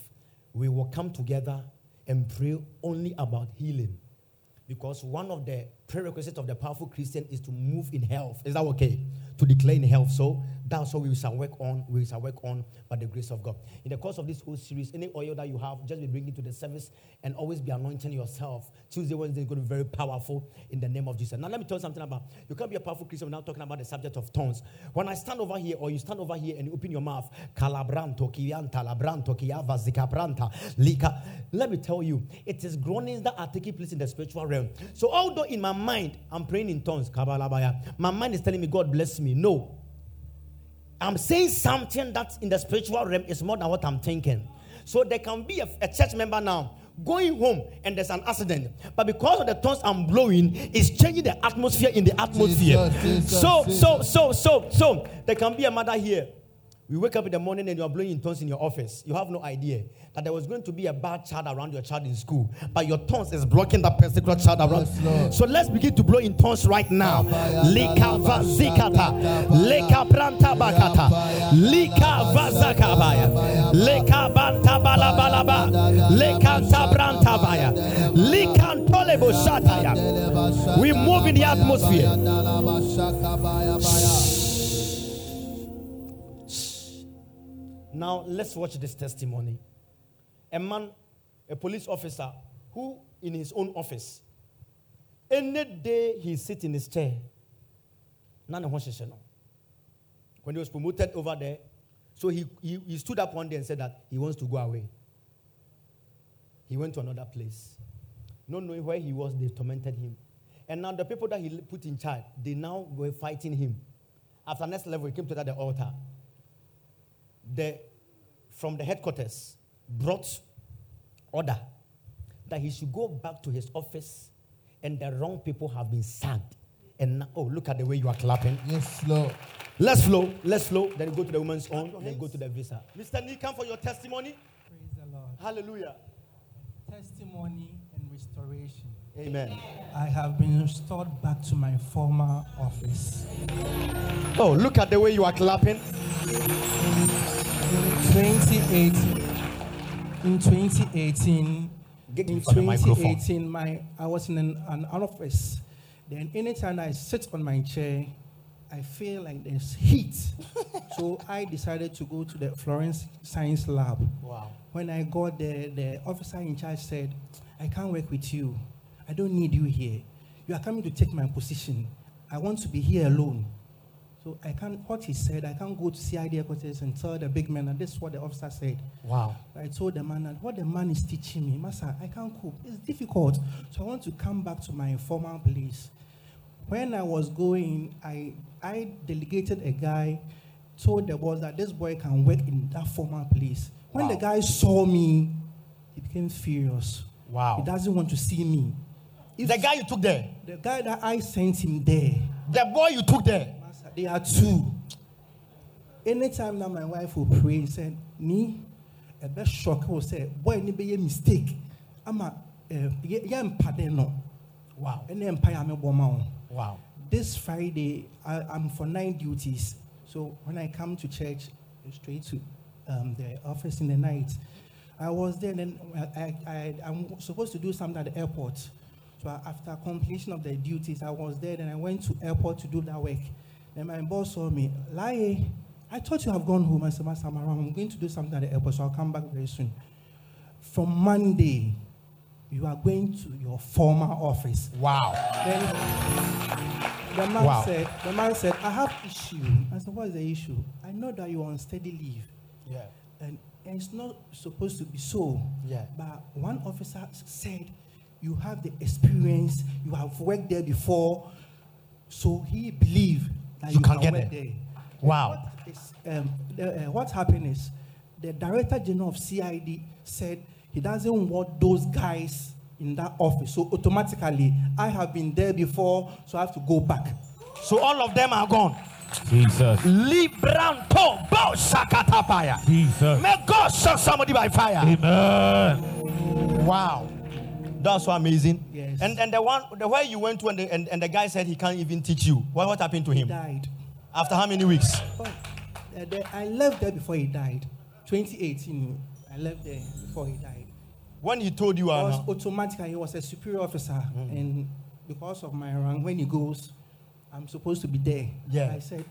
S2: We will come together and pray only about healing. Because one of the prerequisites of the powerful Christian is to move in health. Is that okay? To declare in health. So that's what we shall work on. We shall work on by the grace of God. In the course of this whole series, any oil that you have, just be bringing to the service and always be anointing yourself. Tuesday, Wednesday is going to be very powerful in the name of Jesus. Now, let me tell you something about you can't be a powerful Christian without talking about the subject of tongues. When I stand over here, or you stand over here and you open your mouth, calabranto, kianta, labranto, kiava, zikabranta, lika. Let me tell you, it is groanings that are taking place in the spiritual realm. So, although in my mind I'm praying in tongues, kabalabaya, my mind is telling me, God bless me. No, I'm saying something that in the spiritual realm is more than what I'm thinking. So there can be a, a church member now going home and there's an accident, but because of the tongues I'm blowing, it's changing the atmosphere in the atmosphere.
S4: Jesus, Jesus,
S2: so,
S4: Jesus.
S2: so, so, so, so there can be a mother here. We wake up in the morning and you are blowing in tongues in your office. You have no idea that there was going to be a bad child around your child in school, but your tongues is blocking that particular child around.
S4: Yes,
S2: so let's begin to blow in tongues right now. Lika vazikata, leka pranta bakata, lika vazakabaya, leka banta balabalaba, leka tabranta baya, lika ntolebo shataya. We move in the atmosphere. Now let's watch this testimony. A man, a police officer, who in his own office, any day he sit in his chair, none of When he was promoted over there, so he, he, he stood up one day and said that he wants to go away. He went to another place. Not knowing where he was, they tormented him. And now the people that he put in charge, they now were fighting him. After next level, he came to that the altar the from the headquarters brought order that he should go back to his office and the wrong people have been sacked. And now, oh, look at the way you are clapping.
S4: Yes, Lord.
S2: Let's flow, let's flow. Then go to the woman's own, then go to the visa. Mr. Nee, come for your testimony.
S9: Praise the Lord.
S2: Hallelujah.
S9: Testimony and restoration.
S2: Amen.
S9: I have been restored back to my former office.
S2: Oh, look at the way you are clapping.
S9: In 2018. In 2018,
S2: Get
S9: in
S2: for the microphone.
S9: 2018, my I was in an, an office. Then anytime I sit on my chair, I feel like there's heat. [laughs] so I decided to go to the Forensic Science Lab.
S2: Wow.
S9: When I got there, the officer in charge said, I can't work with you. I don't need you here. You are coming to take my position. I want to be here alone. So I can't, what he said, I can't go to CID headquarters and tell the big man, and this is what the officer said.
S2: Wow.
S9: I told the man that what the man is teaching me, Master, I can't cope. It's difficult. So I want to come back to my former place. When I was going, I, I delegated a guy, told the boss that this boy can work in that former place. When the guy saw me, he became furious.
S2: Wow.
S9: He doesn't want to see me. If
S2: The guy you took there,
S9: the guy that I sent him there,
S2: the boy you took there.
S9: Master, they are two. Anytime that my wife will pray, said, Me, a best shock will say, Boy, ni be a mistake. I'm a, yeah, no.
S2: Wow.
S9: And then pay me bomb.
S2: Wow.
S9: This Friday, I, I'm for nine duties. So when I come to church, straight to um, the office in the night, I was there. Then I, I, I'm supposed to do something at the airport. So after completion of the duties, I was there. Then I went to airport to do that work. Then my boss saw me. Lie, I thought you have gone home. I said, Master, I'm around. I'm going to do something at the airport, so I'll come back very soon. From Monday, you are going to your former office.
S2: Wow.
S9: Then the man
S2: Wow.
S9: said, the man said, I have issue. I said, what is the issue? I know that you're on steady leave.
S2: Yeah.
S9: And, and it's not supposed to be so.
S2: Yeah.
S9: But one officer said, you have the experience, you have worked there before, so he believed that
S2: You
S9: you,
S2: can
S9: can,
S2: get
S9: work
S2: there.
S9: there.
S2: Wow.
S9: What, is, um, the, uh, what happened is the director general of CID said he doesn't want those guys in that office. So automatically, I have been there before, so I have to go back.
S2: So all of them are gone.
S3: Jesus.
S2: Libranto bo sakatapaya.
S3: Jesus.
S2: May God shock somebody by fire.
S3: Amen.
S2: Wow. That's so amazing.
S9: Yes.
S2: And and the one the where you went to and the, and, and the guy said he can't even teach you. What what happened to
S9: He
S2: him?
S9: died.
S2: After how many weeks?
S9: Oh, the- I left there before he died. 2018, I left there before he died.
S2: When he told you,
S9: was
S2: uh,
S9: automatically he was a superior officer, and because of my rank, when he goes, I'm supposed to be there.
S2: Yeah.
S9: I said,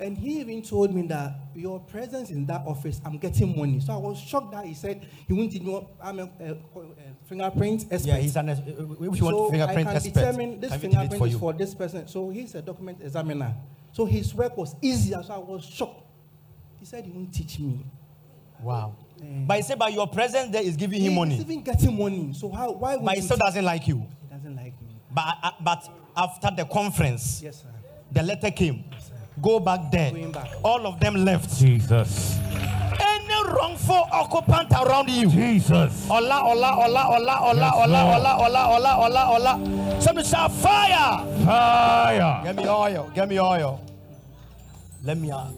S9: and he even told me that your presence in that office, I'm getting money. So I was shocked that he said he won't know I'm a, a, a fingerprint expert.
S2: yeah, he's an uh, which
S9: so
S2: one fingerprint
S9: I can
S2: expert.
S9: determine this
S2: we it
S9: fingerprint
S2: for
S9: is for this person. So he's a document examiner. So his work was easier. So I was shocked. He said he won't teach me.
S2: Wow.
S9: Eh.
S2: But he said, but your presence there is giving him
S9: He's
S2: money.
S9: even getting money. So how? Why would
S2: But he still doesn't like you.
S9: He doesn't like me.
S2: But uh, but after the conference,
S9: Yes, sir.
S2: the letter came. Go back there.
S9: Going back.
S2: All of them left.
S3: Jesus.
S2: Any wrongful occupant around you.
S3: Jesus.
S2: Ola, ola, ola, ola, ola,
S3: Yes,
S2: ola, ola, ola, ola, ola, ola. Somebody shout fire.
S3: Fire.
S2: Get me oil. Get me oil. Let me out.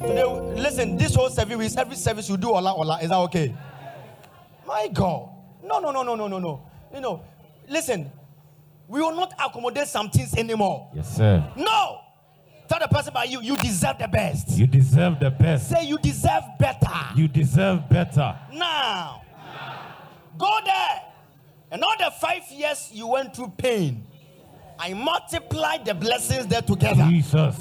S2: Today, listen, this whole service, every service you do ola, ola. Is that okay? My God. No, no, no, no, no, no, no. You know, listen, we will not accommodate some things anymore.
S3: Yes, sir.
S2: No. Tell the person about you, you deserve the best.
S3: You deserve the best.
S2: Say you deserve better.
S3: You deserve better.
S2: Now, go there. And all the five years you went through pain, I multiplied the blessings there together.
S3: Jesus.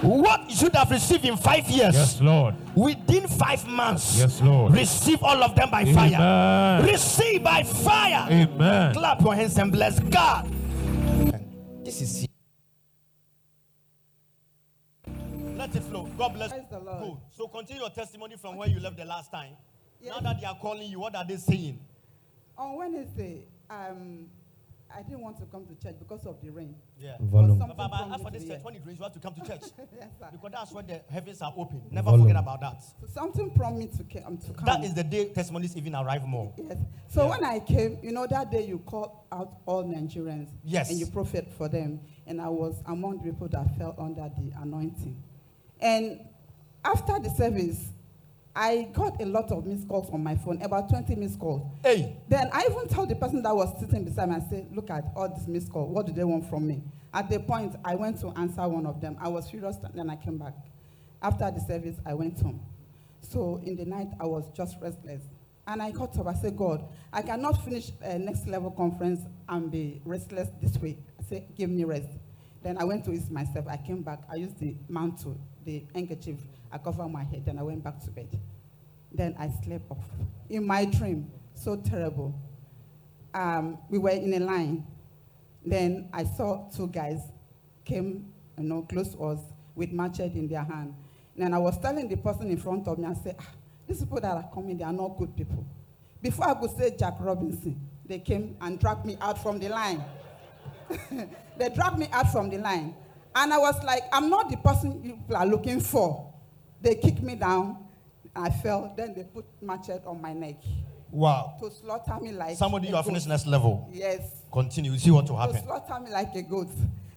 S2: What you should have received in five years,
S3: Yes, Lord.
S2: within five months,
S3: Yes, Lord.
S2: receive all of them by fire. Receive by fire.
S3: Amen.
S2: Clap your hands and bless God. This is Let it flow. God bless
S10: Praise the Lord.
S2: Good. So continue your testimony from where you left the last time. Now
S10: Yes.
S2: that they are calling you, what are they saying?
S10: On Wednesday, um, I didn't want to come to church because of the rain.
S2: Yeah.
S10: Volume.
S2: But, but, but as for this church, when it rains, you have to come to [laughs] church.
S10: Yes, sir.
S2: because that's when the heavens are open. Never forget about that.
S10: So something prompted me to, um, to come.
S2: That is the day testimonies even arrive more.
S10: Yes. So when I came, you know, that day you called out all Nigerians.
S2: Yes.
S10: And you prophet for them. And I was among the people that fell under the anointing. And after the service, I got a lot of missed calls on my phone, about 20 missed calls.
S2: Hey,
S10: Then I even told the person that was sitting beside me, I said, look at all these missed calls. What do they want from me? At the point, I went to answer one of them. I was furious, then I came back. After the service, I went home. So in the night, I was just restless. And I got up, I said, God, I cannot finish a next level conference and be restless this way. I said, give me rest. Then I went to ease myself. I came back. I used the mantle, the handkerchief. I covered my head. and I went back to bed. Then I slept off. In my dream, so terrible. Um, we were in a line. Then I saw two guys came, you know, close to us with machete in their hand. And I was telling the person in front of me, I said, ah, these people that are coming, they are not good people. Before I could say Jack Robinson, they came and dragged me out from the line. [laughs] they dragged me out from the line. And I was like, I'm not the person you are looking for. They kicked me down. I fell. Then they put machete on my neck
S2: wow.
S10: to slaughter me like
S2: Somebody you are finished next level.
S10: Yes,
S2: Continue. You see what will
S10: to
S2: happen.
S10: slaughter me like a goat.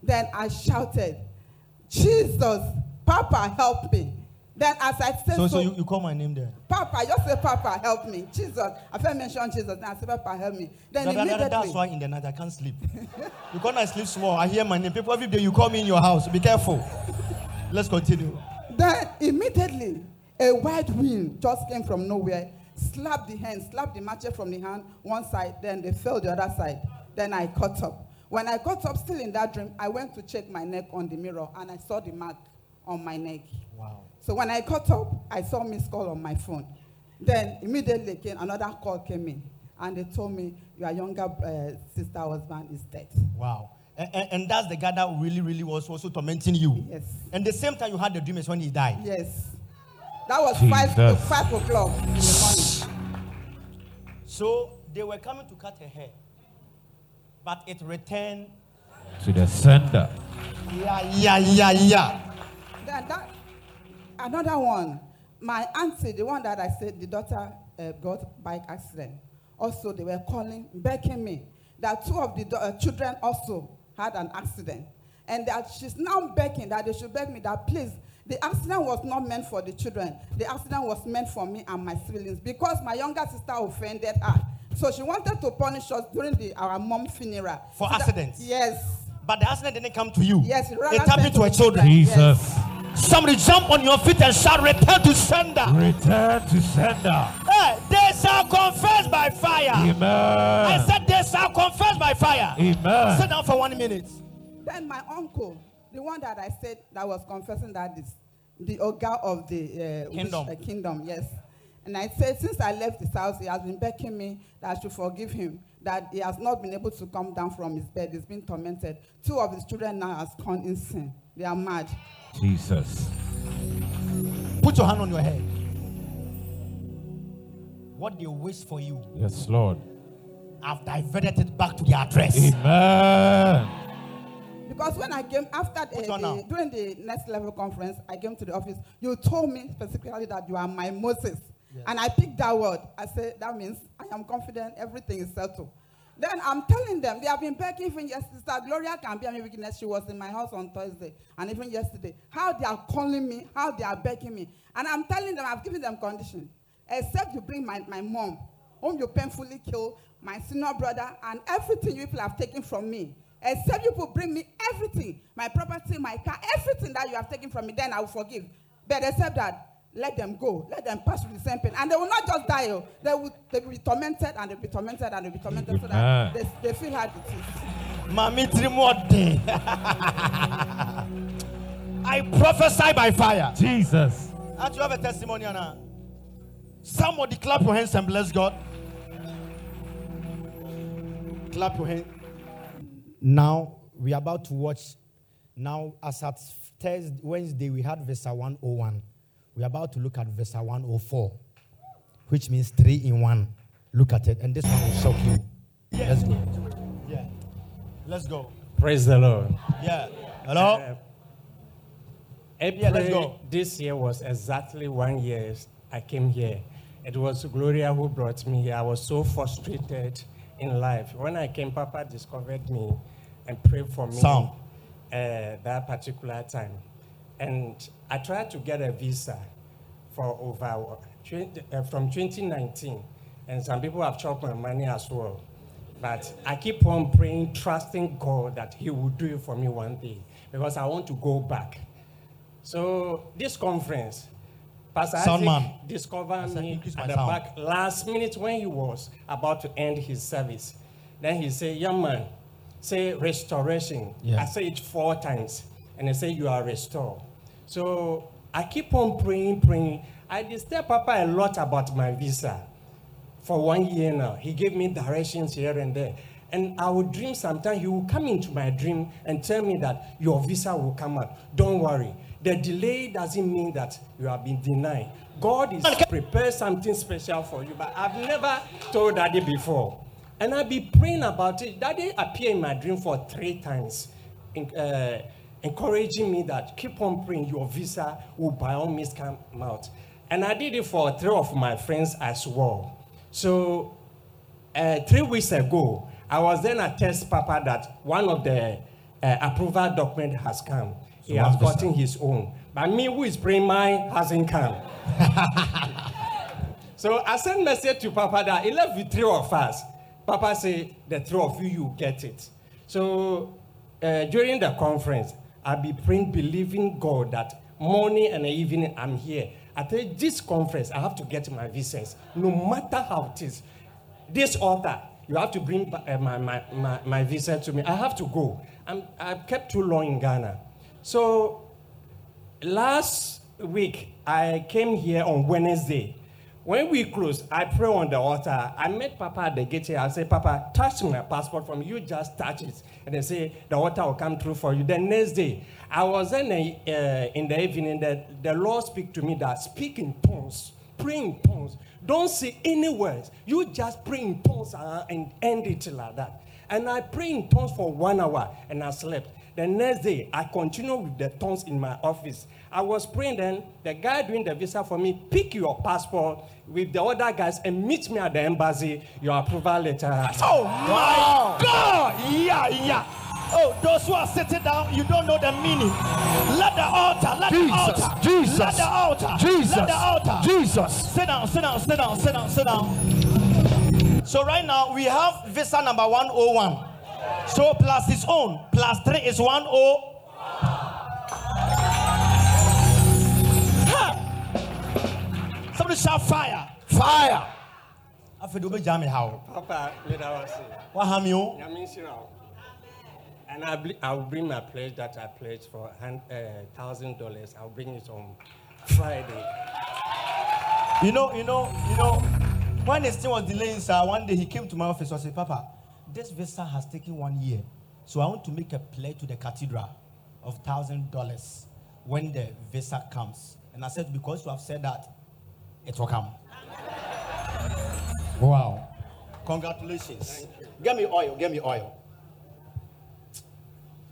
S10: Then I shouted, Jesus, Papa, help me. Then as I said,
S2: So,
S10: so,
S2: so you, you call my name there.
S10: Papa, just say, Papa, help me. Jesus, I first mentioned Jesus, then I said, Papa, help me. Then
S2: That- that- that-
S10: immediately,
S2: that's why in the night I can't sleep. [laughs] because I sleep small, I hear my name. People every day you call me in your house. Be careful. Let's continue.
S10: then immediately, a white wind just came from nowhere, slapped the hand, slapped the machete from the hand, one side, then they fell the other side. Then I caught up. When I caught up, still in that dream, I went to check my neck on the mirror, and I saw the mark on my neck.
S2: Wow.
S10: So when I caught up, I saw missed call on my phone. Then immediately came another call came in, and they told me your younger uh, sister husband is dead.
S2: Wow. And, and, and that's the guy that really, really was also tormenting you.
S10: Yes.
S2: And the same time you had the dream is when he died.
S10: Yes, that was five five o'clock in the morning.
S2: So they were coming to cut her hair. But it returned.
S3: To the sender.
S2: Yeah, yeah, yeah, yeah.
S10: That another one, my auntie, the one that I said the daughter uh, got bike accident. Also, they were calling, begging me that two of the do- uh, children also had an accident, and that she's now begging that they should beg me that please. The accident was not meant for the children. The accident was meant for me and my siblings because my younger sister offended her. So she wanted to punish us during the, our mom funeral.
S2: For
S10: So that-
S2: accidents?
S10: yes.
S2: But the accident didn't come to you.
S10: Yes,
S2: it
S10: rather
S2: happened to her children.
S3: Jesus.
S2: Somebody jump on your feet and shout, return to sender.
S3: Return to sender.
S2: Hey, they shall confess by fire. I
S3: Amen.
S2: said they shall confess by fire. Sit
S3: Amen.
S2: down for one minute.
S10: Then my uncle, the one that I said that was confessing that is the Oga of the uh,
S2: Kingdom.
S10: Which, uh, kingdom, yes. And I said, since I left his house, he has been begging me that I should forgive him, that he has not been able to come down from his bed. He's been tormented. Two of his children now has gone insane. They are mad.
S3: Jesus.
S2: Put your hand on your head. What they wish for you,
S3: Yes, Lord.
S2: I've diverted it back to the address.
S3: Amen.
S10: Because when I came after the, the, during the next level conference, I came to the office. You told me specifically that you are my Moses, and I picked that word. I said that means I am confident everything is settled. Then I'm telling them they have been begging even yesterday. Sister Gloria can be a witness. She was in my house on Thursday and even yesterday. How they are calling me, how they are begging me, and I'm telling them I've given them condition, except you bring my, my mom, whom you painfully killed, my senior brother, and everything you people have taken from me. Except you people bring me everything, my property, my car, everything that you have taken from me, then I will forgive. But except that, let them go. Let them pass through the same pain. And they will not just die. oh. They will, they will be tormented and they'll be tormented and they'll be tormented so that
S3: Amen.
S10: they, they feel how it is.
S2: Mami Trimode. [laughs] I prophesy by fire.
S3: Jesus.
S2: Don't you have a testimony, Anna? Somebody clap your hands and bless God. Clap your hands. Now we are about to watch. Now, as at Thursday, Wednesday, we had Versa 101. We are about to look at Versa 104, which means three in one. Look at it, and this one will shock you. Let's go. Yeah. Let's go.
S11: Praise the Lord.
S2: Yeah. Hello?
S11: Uh, April
S2: Yeah, let's go.
S11: this year was exactly one year I came here. It was Gloria who brought me here. I was so frustrated in life. When I came, Papa discovered me and prayed for me
S2: Sound.
S11: uh, that particular time. And I tried to get a visa for over uh, from 2019. And some people have chopped my money as well. But I keep on praying, trusting God that He will do it for me one day because I want to go back. So this conference, Pastor
S2: Sound
S11: Isaac
S2: man.
S11: discovered
S2: Pastor,
S11: me at the
S2: sound.
S11: back last minute when he was about to end his service. Then he said, Young man, say restoration.
S2: Yeah.
S11: I say it four times. And he said, You are restored. So I keep on praying, praying. I disturb Papa a lot about my visa for one year now. He gave me directions here and there. And I would dream sometimes he will come into my dream and tell me that your visa will come out. Don't worry. The delay doesn't mean that you have been denied. God is prepared something special for you, but I've never told Daddy before. And I've been praying about it. Daddy appeared in my dream for three times, in- uh, encouraging me that keep on praying, your visa will by all means come out. And I did it for three of my friends as well. So uh, three weeks ago, I was then a test Papa that one of the uh, approval document has come. He has gotten his own. But me, who is praying mine, hasn't come. [laughs] so I sent message to Papa that he left with three of us. Papa said, the three of you, you get it. So uh, during the conference, I'll be praying, believing God that morning and evening I'm here. At this conference, I have to get my visas, no matter how it is. This author, you have to bring uh, my, my, my, my visa to me. I have to go. I'm, I've kept too long in Ghana. So last week, I came here on Wednesday. When we closed, I pray on the altar. I met Papa at the gate here. I said, Papa, touch my passport from you, just touch it. And they say, the altar will come through for you. The next day, I was in, the, uh, in the evening, the, the Lord speak to me that speak in tongues, pray in tongues. Don't say any words. You just pray in tongues uh, and end it like that. And I pray in tongues for one hour and I slept. The next day, I continued with the tongues in my office. I was praying then, the guy doing the visa for me, pick your passport with the other guys and meet me at the embassy, your approval letter.
S2: Oh my God! Yeah, yeah. Oh, those who are sitting down, you don't know the meaning. Let the altar, let
S3: Jesus,
S2: the altar,
S3: Jesus,
S2: let the altar,
S3: Jesus,
S2: let the altar.
S3: Jesus.
S2: Sit down, sit down, sit down, sit down, sit down. So right now we have visa number 101. So plus its own, plus three is 10. Somebody shout fire. Fire.
S5: afei de wobɛgyaa me haw
S11: Papa, let us see.
S5: woaha me o
S11: And I bl- I'll bring my pledge that I pledged for hun- uh, thousand dollars. I'll bring it on Friday.
S5: You know, you know, you know, when this thing was delaying, sir, one day he came to my office and said, Papa, this visa has taken one year. So I want to make a pledge to the cathedral of thousand dollars when the visa comes. And I said, because you have said that, it will come. Wow. Congratulations. Get me oil, get me oil.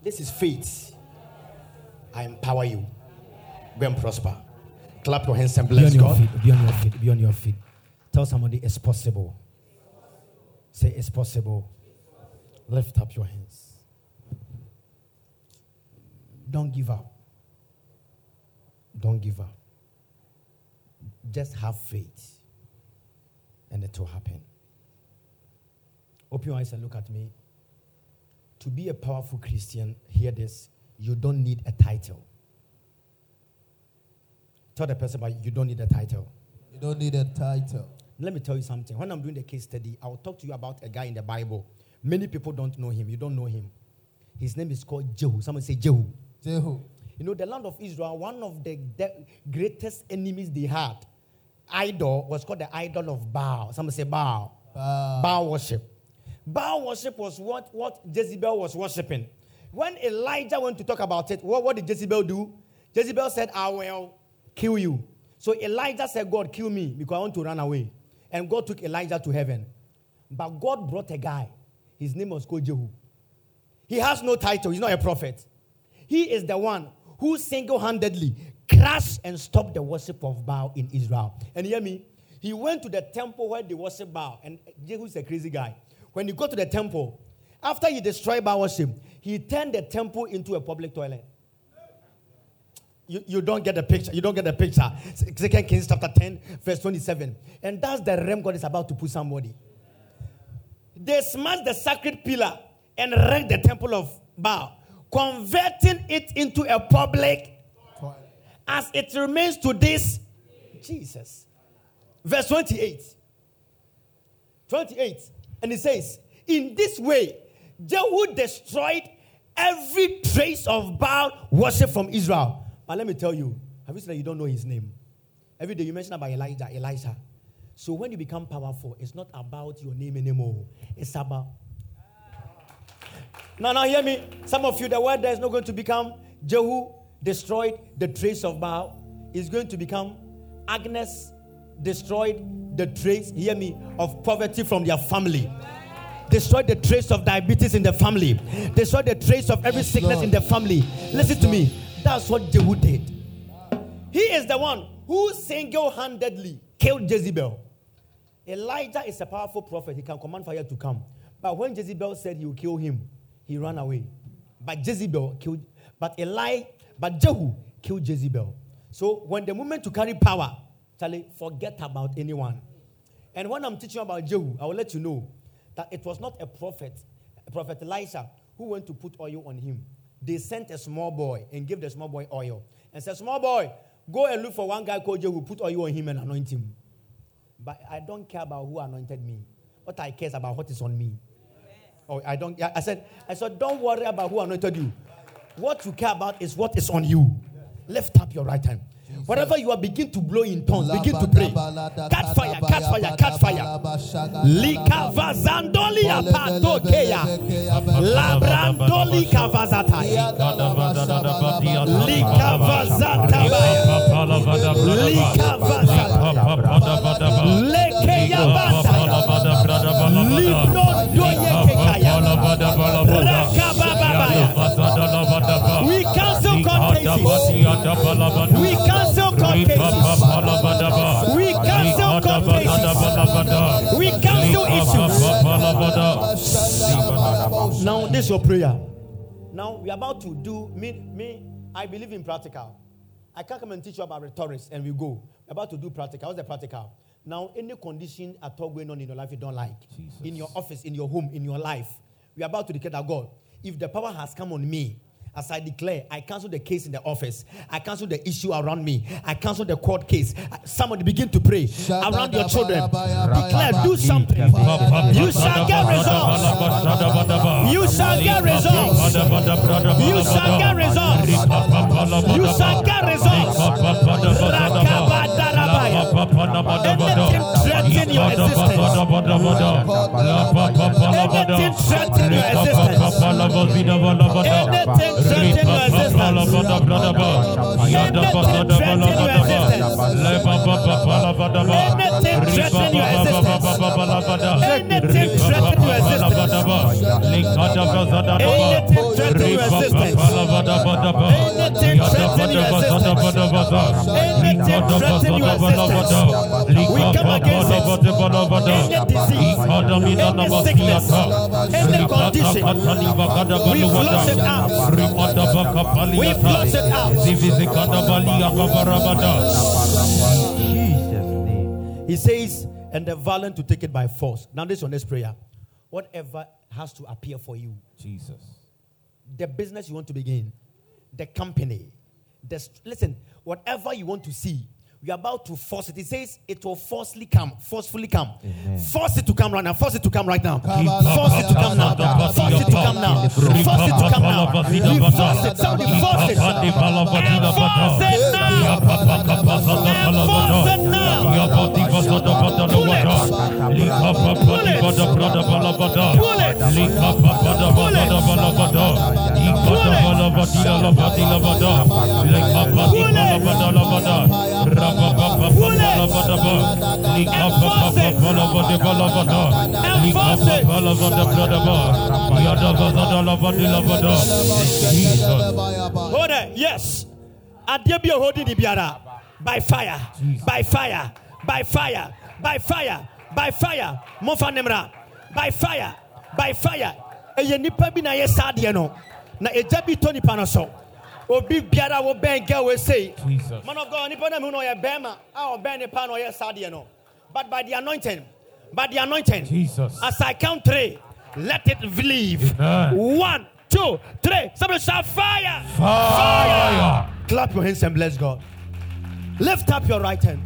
S5: This is faith. I empower you. Go and prosper. Clap your hands and
S2: Be
S5: bless
S2: on your
S5: God.
S2: feet. Be on your feet. Be on your feet. Tell somebody it's possible. Say it's possible. Lift up your hands. Don't give up. Don't give up. Just have faith, and it will happen. Open your eyes and look at me. To be a powerful Christian, hear this you don't need a title. Tell the person, but you don't need a title.
S4: You don't need a title.
S2: Let me tell you something. When I'm doing the case study, I'll talk to you about a guy in the Bible. Many people don't know him. You don't know him. His name is called Jehu. Someone say Jehu.
S4: Jehu.
S2: You know, the land of Israel, one of the, the greatest enemies they had, idol, was called the idol of Baal. Someone say Baal.
S4: Baal.
S2: Baal worship. Baal worship was what, what Jezebel was worshiping. When Elijah went to talk about it, what, what did Jezebel do? Jezebel said, I will kill you. So Elijah said, God, kill me because I want to run away. And God took Elijah to heaven. But God brought a guy. His name was called Jehu. He has no title, he's not a prophet. He is the one who single handedly crushed and stopped the worship of Baal in Israel. And hear me? He went to the temple where they worship Baal. And Jehu is a crazy guy. When you go to the temple, after he destroyed Baal worship, he turned the temple into a public toilet. You, you don't get the picture. You don't get the picture. Second Kings chapter 10, verse 27. And that's the realm God is about to put somebody. They smashed the sacred pillar and wrecked the temple of Baal, converting it into a public as it remains to this Jesus. Verse 28. 28. And it says, In this way, Jehu destroyed every trace of Baal worship from Israel. But let me tell you, have you said that you don't know his name? Every day you mention about Elijah, Elijah. So when you become powerful, it's not about your name anymore. It's about. Now, now hear me. Some of you, the word there is not going to become Jehu destroyed the trace of Baal. is going to become Agnes destroyed the trace, hear me, of poverty from their family. Destroyed the trace of diabetes in the family. Destroyed the trace of every
S4: Yes,
S2: sickness
S4: Lord.
S2: in the family. Listen to me. That's what Jehu did. He is the one who single handedly killed Jezebel. Elijah is a powerful prophet. He can command fire to come. But when Jezebel said he will kill him, he ran away. But Jezebel killed, but Eli, but Jehu killed Jezebel. So when the moment to carry power, Charlie, forget about anyone. And when I'm teaching about Jehu, I will let you know that it was not a prophet, a prophet Elisha, who went to put oil on him. They sent a small boy and gave the small boy oil and said, Small boy, go and look for one guy called Jehu, put oil on him and anoint him. But I don't care about who anointed me. What I care is about what is on me. Oh, I don't. I said, I said, don't worry about who anointed you. What you care about is what is on you. Lift up your right hand. Whatever you are, begin to blow in tongues. Begin to pray. Catch fire, catch fire, catch fire. Lika Likavazandoli apatokeya. Labrandoli kavazatai. Likavazantabaya. We cancel court cases. We cancel court cases. We cancel court cases. We cancel issues. Now, this is your prayer. Now, we are about to do, me, me, I believe in practical. I can't come and teach you about rhetorics and we go. We're about to do practical. What's the practical? Now, any condition at all going on in your life you don't like, in your office, in your home, in your life, we are about to declare that God, if the power has come on me, As I declare, I cancel the case in the office. I cancel the issue around me. I cancel the court case. Somebody begin to pray around your children. Declare, do something. You shall get results. You shall get results. You shall get results. You shall get results. Threatening. Anything threatening your existence. We come against it. Any disease, any sickness, any condition. We flush it out. We flush it out. He says, and the violent to take it by force. Now, this is your next prayer. Whatever has to appear for you,
S3: Jesus.
S2: the business you want to begin, the company, the st- listen, whatever you want to see, you're about to force it. It says it will forcefully come, forcefully come. Force it to come right now. Force it to come right now. Force it to come now. Force it to come now. Force it to come now. Force it. Somebody force it. Enforce it now. Enforce it now. Pull it. Hold it. Yes. Adeɛ bi a ni biara by fire, by fire, by fire, by fire, by fire. Mofa nemra. By fire, by fire. Ɛyɛ nipa bi na yɛ saa no. Na egya bi tɔ. Obi biara wo bɛn girl we say. Man of God, nipa na mu na ɔyɛ bɛrima a ɔbɛn nipa na ɔyɛ saa adeɛ no. But by the anointing, by the anointing.
S3: Jesus.
S2: As I count three, let it leave.
S3: Amen.
S2: One, two, three. Somebody shout fire.
S3: Fire.
S2: Clap your hands and bless God. Lift up your right hand.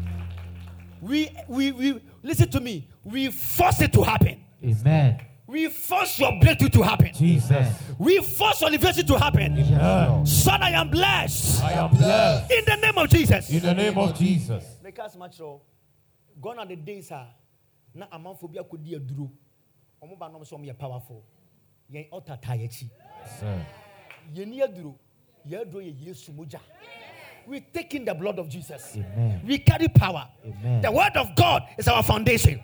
S2: We, we, we, listen to me. We force it to happen.
S3: Amen.
S2: We force your breakthrough to happen.
S3: Jesus.
S2: We force your elevation to happen.
S3: Yeah.
S2: Son, I am blessed.
S3: I am blessed.
S2: In the name of Jesus.
S3: In the name of Jesus.
S2: Make us much so. Gone are the days, ah. Na amanfo bi akodi aduro. Omo ba nom so omo yɛ powerful. Yɛn altar ta yɛkyi.
S3: Sir.
S2: Yɛni aduro. Yɛ aduro yɛ Yesu mogya. We take in the blood of Jesus.
S3: Amen.
S2: We carry power.
S3: Amen.
S2: The word of God is our foundation.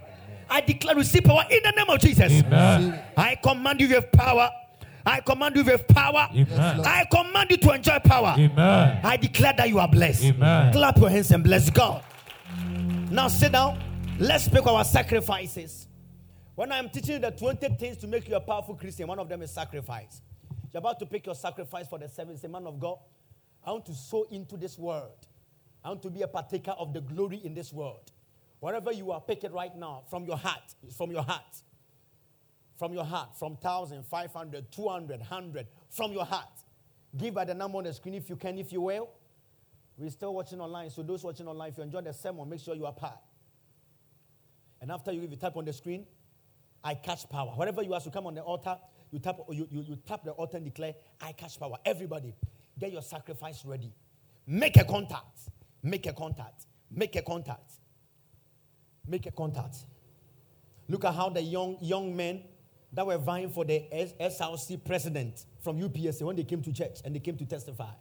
S2: I declare receive power in the name of Jesus.
S3: Amen.
S2: I command you with power. I command you with power.
S3: Amen.
S2: I command you to enjoy power.
S3: Amen.
S2: I declare that you are blessed.
S3: Amen.
S2: Clap your hands and bless God. Now sit down. Let's pick our sacrifices. When I'm teaching you the 20 things to make you a powerful Christian, one of them is sacrifice. You're about to pick your sacrifice for the. Say, man of God, I want to sow into this world. I want to be a partaker of the glory in this world. Wherever you are, pick it right now from your heart. From your heart. From your heart. From 1,000, 500, 200, 100. From your heart. Give by the number on the screen if you can, if you will. We're still watching online. So, those watching online, if you enjoy the sermon, make sure you are part. And after you, give, you type on the screen, I catch power. Wherever you are, to come on the altar, you tap, you, you, you tap the altar and declare, I catch power. Everybody, get your sacrifice ready. Make a contact. Make a contact. Make a contact. Make a contact. Look at how the young young men that were vying for the S- SRC president from UPSA when they came to church and they came to testify.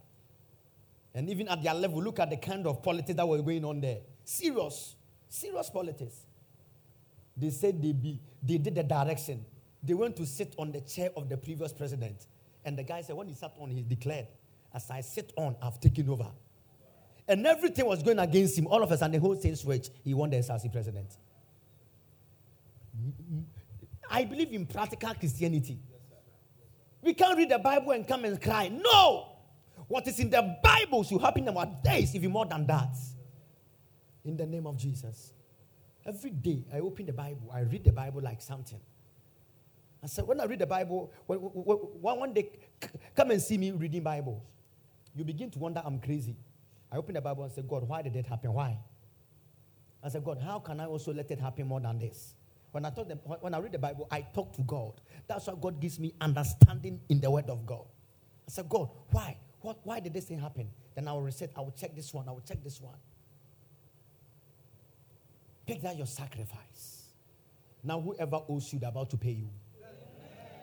S2: And even at their level, look at the kind of politics that were going on there. Serious, serious politics. They said they be they did the direction. They went to sit on the chair of the previous president. And the guy said, when he sat on, he declared, As I sit on, I've taken over. And everything was going against him. All of a sudden, the whole thing switched. He won the SRC president. I believe in practical Christianity. We can't read the Bible and come and cry. No! What is in the Bible should happen in our days, even more than that. In the name of Jesus. Every day I open the Bible, I read the Bible like something. I said, when I read the Bible, when, one day, come and see me reading Bible. You begin to wonder I'm crazy. I opened the Bible and said, God, why did it happen? Why? I said, God, how can I also let it happen more than this? When I talk, the, when I read the Bible, I talk to God. That's why God gives me understanding in the Word of God. I said, God, why? What, why did this thing happen? Then I will reset. I will check this one. I will check this one. Pick that your sacrifice. Now, whoever owes you, they're about to pay you.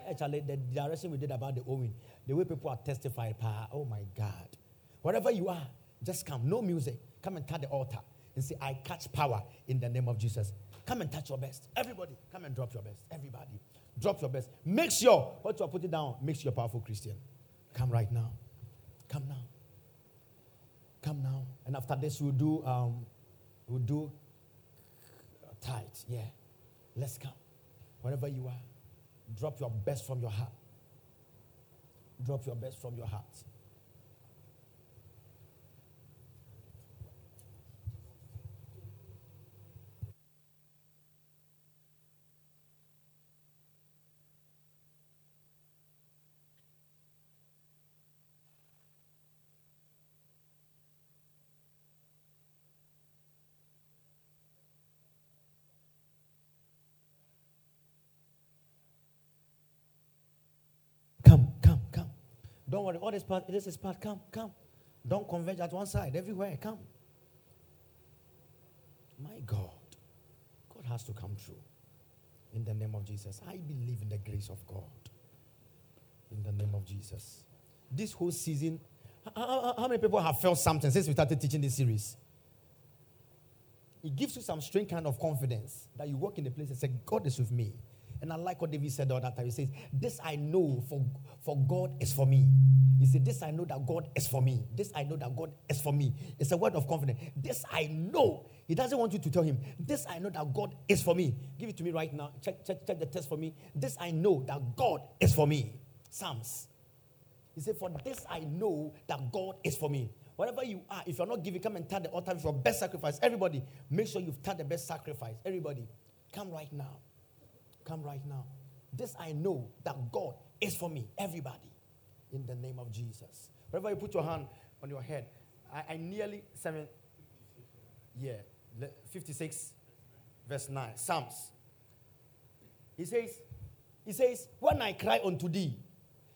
S2: Actually, the direction we did about the owing, the way people are testifying, pa, oh my God. Wherever you are, just come. No music. Come and touch the altar and say, I catch power in the name of Jesus. Come and touch your best. Everybody, come and drop your best. Everybody, drop your best. Make sure what you are putting down makes you a powerful Christian. Come right now. Come now. Come now. And after this, we'll do um, we'll do tithe. Yeah. Let's come. Wherever you are, drop your best from your heart. Drop your best from your heart. Come, come, come. Don't worry. All this part, this is part. Come, come. Don't converge at one side. Everywhere. Come. My God. God has to come true. In the name of Jesus. I believe in the grace of God. In the name of Jesus. This whole season, h- h- h- how many people have felt something since we started teaching this series? It gives you some strange kind of confidence that you walk in the place and say, God is with me. And I like what David said the other time. He says, This I know for, for God is for me. He said, This I know that God is for me. This I know that God is for me. It's a word of confidence. This I know. He doesn't want you to tell him, This I know that God is for me. Give it to me right now. Check, check, check the test for me. This I know that God is for me. Psalms. He said, For this I know that God is for me. Whatever you are, if you're not giving, come and tell the altar with your best sacrifice. Everybody, make sure you've turned the best sacrifice. Everybody, come right now. Come right now. This I know that God is for me. Everybody, in the name of Jesus. Wherever you put your hand on your head, I, I nearly seven. Yeah, 56, verse 9. Psalms. He says, He says, When I cry unto thee,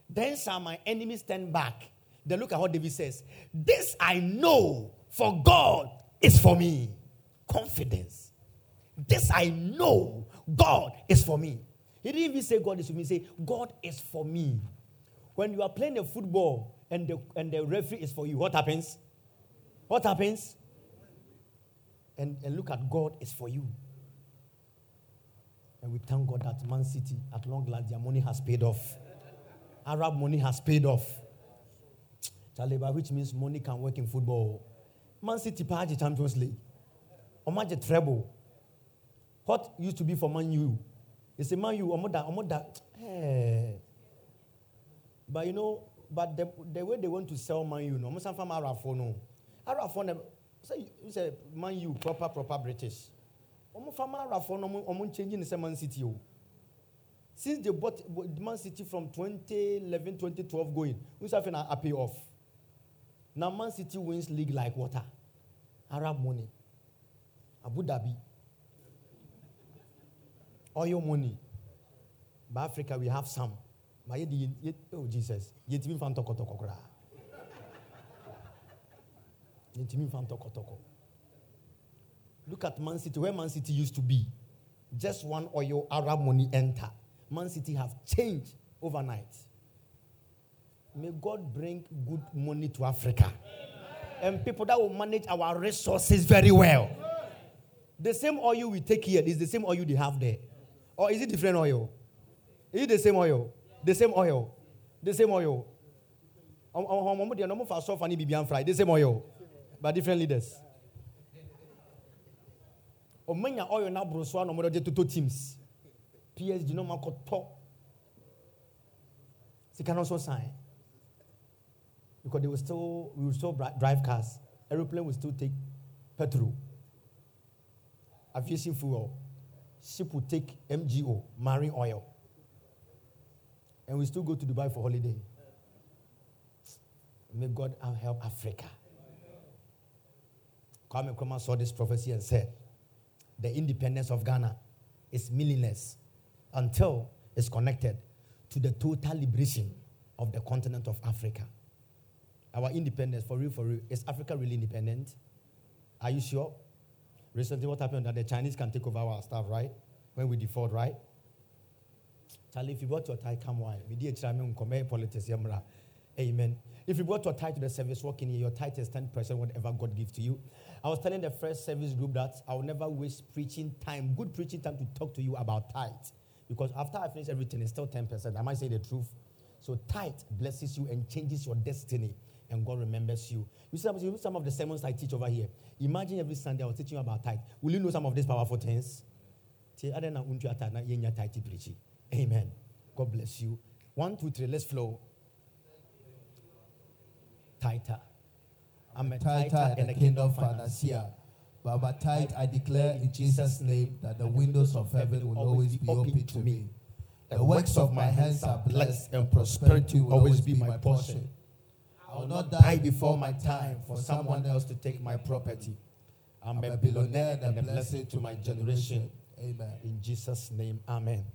S2: then shall my enemies stand back. Then look at what David says. This I know, for God is for me. Confidence. This I know, God is for me. He didn't even say God is for me. He said, God is for me. When you are playing a football and the, and the referee is for you, what happens? What happens? And, and look at God is for you. And we thank God that Man City, at long last, their money has paid off. Arab money has paid off. Chaleba, which means money can work in football. Man City party Champions League. Omaje treble. What used to be for Man U? It's a Man U, Omoda, Omoda. [tsk] Hey. But you know, but the, the way they want to sell Man U, no, almost from Arafo, no. Arafo, no, say, say Man U, proper, proper British. Omo from Arafo, no, omo changing the Man City. oh. Since they bought Man City from 2011, 2012 going, having a, a pay off? Now Man City wins league like water. Arab money. Abu Dhabi. Oil money. But Africa, we have some. But oh Jesus, yet even fan toko toko kora. Yet even fan toko toko. Look at Man City, where Man City used to be. Just one oil Arab money enter. Man City have changed overnight. May God bring good money to Africa. And people that will manage our resources very well. The same oil we take here is the same oil they have there. Or is it different oil? Is it the same oil? The same oil. The same oil. They. The same oil. But different leaders. Omenya oil na broswa no mo de toto teams. PSG no makoto. Sika no so sign. Eh? Because they will still we will still drive cars. Aeroplane will still take petrol. Aviation fuel. Ship will take MGO, marine oil. and we still go to Dubai for holiday. May God help Africa. Kwame Nkrumah saw this prophecy and said, the independence of Ghana is meaningless until it's connected to the total liberation of the continent of Africa. Our independence, for real, for real, is Africa really independent? Are you sure? Recently, what happened that the Chinese can take over our stuff, right? When we default, right? Charlie, if you brought your tie, come on. We did eh, politics, Amen. If you brought your tie to the service working here, your tithe is 10% whatever God gives to you. I was telling the first service group that I will never waste preaching time, good preaching time to talk to you about tithe. Because after I finish everything, it's still 10%. I might say the truth. So tithe blesses you and changes your destiny, and God remembers you. You see some of the sermons I teach over here. Imagine every Sunday I was teaching you about tithe. Will you know some of these powerful things? Amen. God bless you. One, two, three. Let's flow. Tighter.
S4: I'm a tighter in the kingdom financier. But by tithe, I declare in Jesus' name that the windows of heaven will always be open to me. The works of my hands are blessed, and prosperity will always be my portion. I will not die before my time for someone else to take my property. I'm a billionaire and a blessing to my generation. Amen.
S2: In Jesus' name, amen.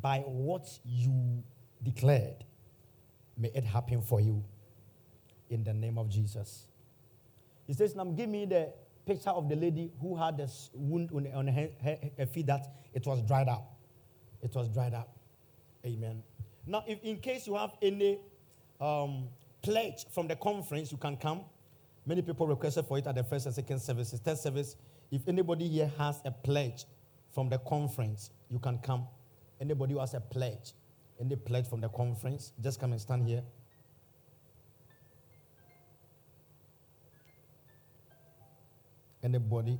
S2: By what you declared, may it happen for you. In the name of Jesus. He says, Now give me the picture of the lady who had a wound on, on her, her, her feet that it was dried up. It was dried up. Amen. Now, if in case you have any um, pledge from the conference, you can come. Many people requested for it at the first and second services. Third service, if anybody here has a pledge from the conference, you can come. Anybody who has a pledge, any pledge from the conference, just come and stand here. Anybody?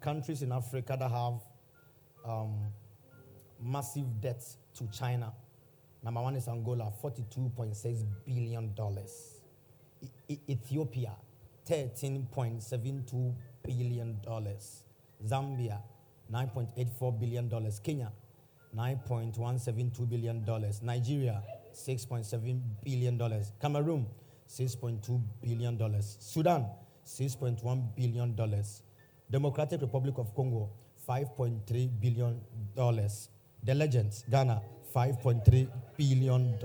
S2: Countries in Africa that have um, massive debts to China. Number one is Angola, $42.6 billion. E- Ethiopia, $13.72 billion. Zambia, $9.84 billion. Kenya, $9.172 billion. Nigeria, $6.7 billion. Cameroon, $6.2 billion. Sudan, $6.1 billion. Democratic Republic of Congo, $5.3 billion. The Legends, Ghana, $5.3 billion.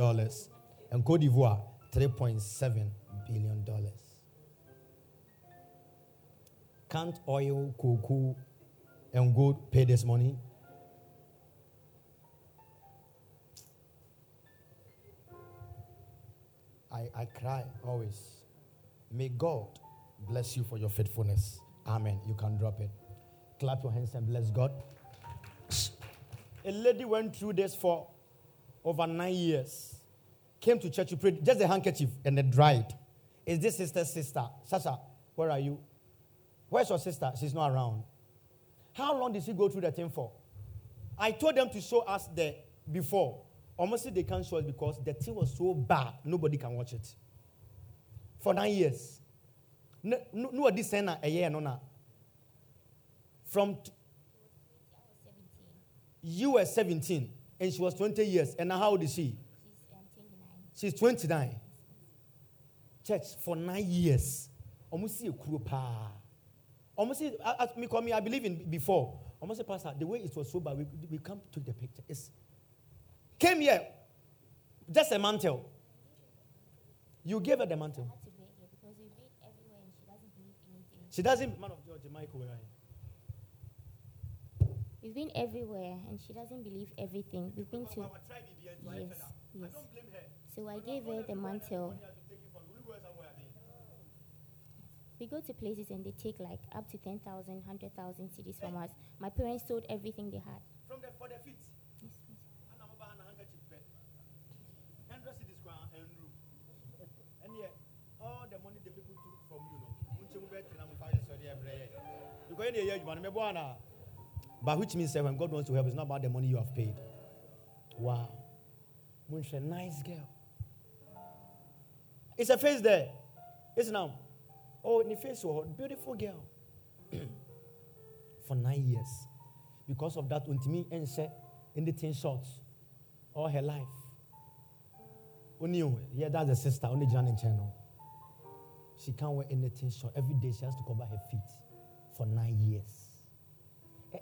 S2: And Cote d'Ivoire, $3.7 billion. Can't oil, cocoa, and gold pay this money? I, I cry always. May God bless you for your faithfulness. Amen. You can drop it. Clap your hands and bless God. A lady went through this for over nine years. Came to church to pray, just a handkerchief, and it dried. Is this sister's sister? Sasha, where are you? Where's your sister? She's not around. How long did she go through the thing for? I told them to show us the before. Almost they can't show us because the thing was so bad, nobody can watch it. For nine years. No, this a year, no, no. From you were 17 and she was 20 years. And now how old is she? She's 29. she's 29 Church, for nine years. Almost see a crew. Almost me, call me, I believe in before. Almost say, Pastor, the way it was so bad, we, we come to take the picture. It's Came here, just a mantle. You gave her the mantle. She doesn't, man of God, Michael, where are
S12: you? We've been everywhere and she doesn't believe everything. We've been to. Yes, yes. So I gave her the mantle. We go to places and they take like up to 10,000, 100,000 cedis from us. My parents sold everything they had.
S2: From the, for the feet? But which means that when God wants to help, it's not about the money you have paid. Wow. Munche, nice girl. It's a face there. It's now. Oh, in the face, oh, beautiful girl. [clears throat] for nine years. Because of that, untimi ense anything short all her life. Only yeah, that's the sister, only Jan and channel. She can't wear anything short. Every day she has to cover her feet for nine years.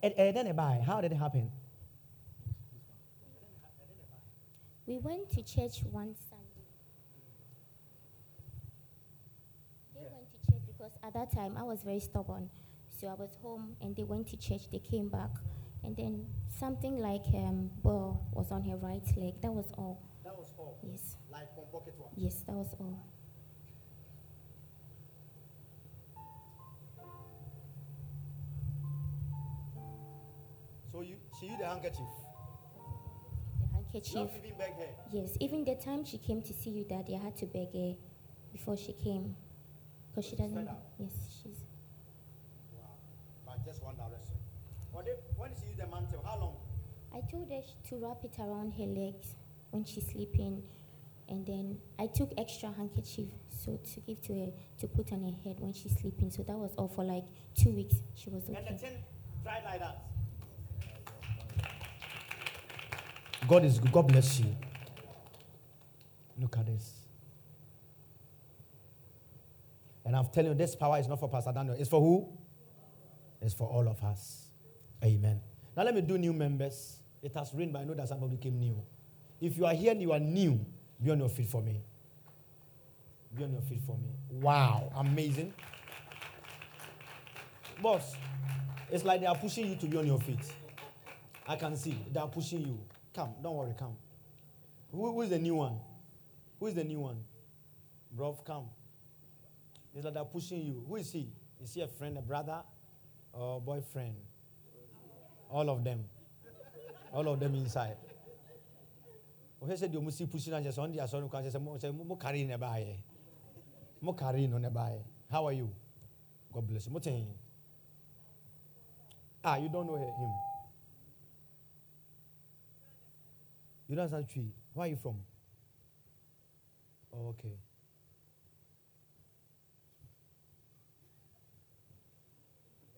S2: And, and then by how did it happen?
S12: We went to church one Sunday. They went to church because at that time I was very stubborn. So I was home and they went to church, they came back. And then something like um, ball was on her right leg. That was all.
S2: That was all.
S12: Yes.
S2: Like from pocket one.
S12: Yes, that was all.
S2: So you she used the handkerchief.
S12: The handkerchief.
S2: even beg her.
S12: Yes, even the time she came to see you, Daddy, I had to beg her before she came. Because she doesn't. Yes, she's.
S2: Wow. But just one direction. When, they, when she used the mantle, how long?
S12: I told her to wrap it around her legs when she's sleeping. And then I took extra handkerchief so to give to her to put on her head when she's sleeping. So that was all for like two weeks. She was okay.
S2: And the thing dried like that. God is good. God bless you. Look at this. And I'm telling you, this power is not for Pastor Daniel. It's for who? It's for all of us. Amen. Now let me do new members. It has rained, but I know that somebody became new. If you are here and you are new, be on your feet for me. Be on your feet for me. Wow, amazing. Boss, it's like they are pushing you to be on your feet. I can see they are pushing you. Come, don't worry, come. Who, who is the new one? Who is the new one? Bro, come. It's like they're pushing you. Who is he? Is he a friend, a brother, or boyfriend? All of them. All of them inside. Okay, said you must see pushing and just on the son can say mo carry in ne bae. Mo carry no ne bae. How are you? God bless you. Ah, you don't know him. You don't understand tree. Where are you from? Oh, okay.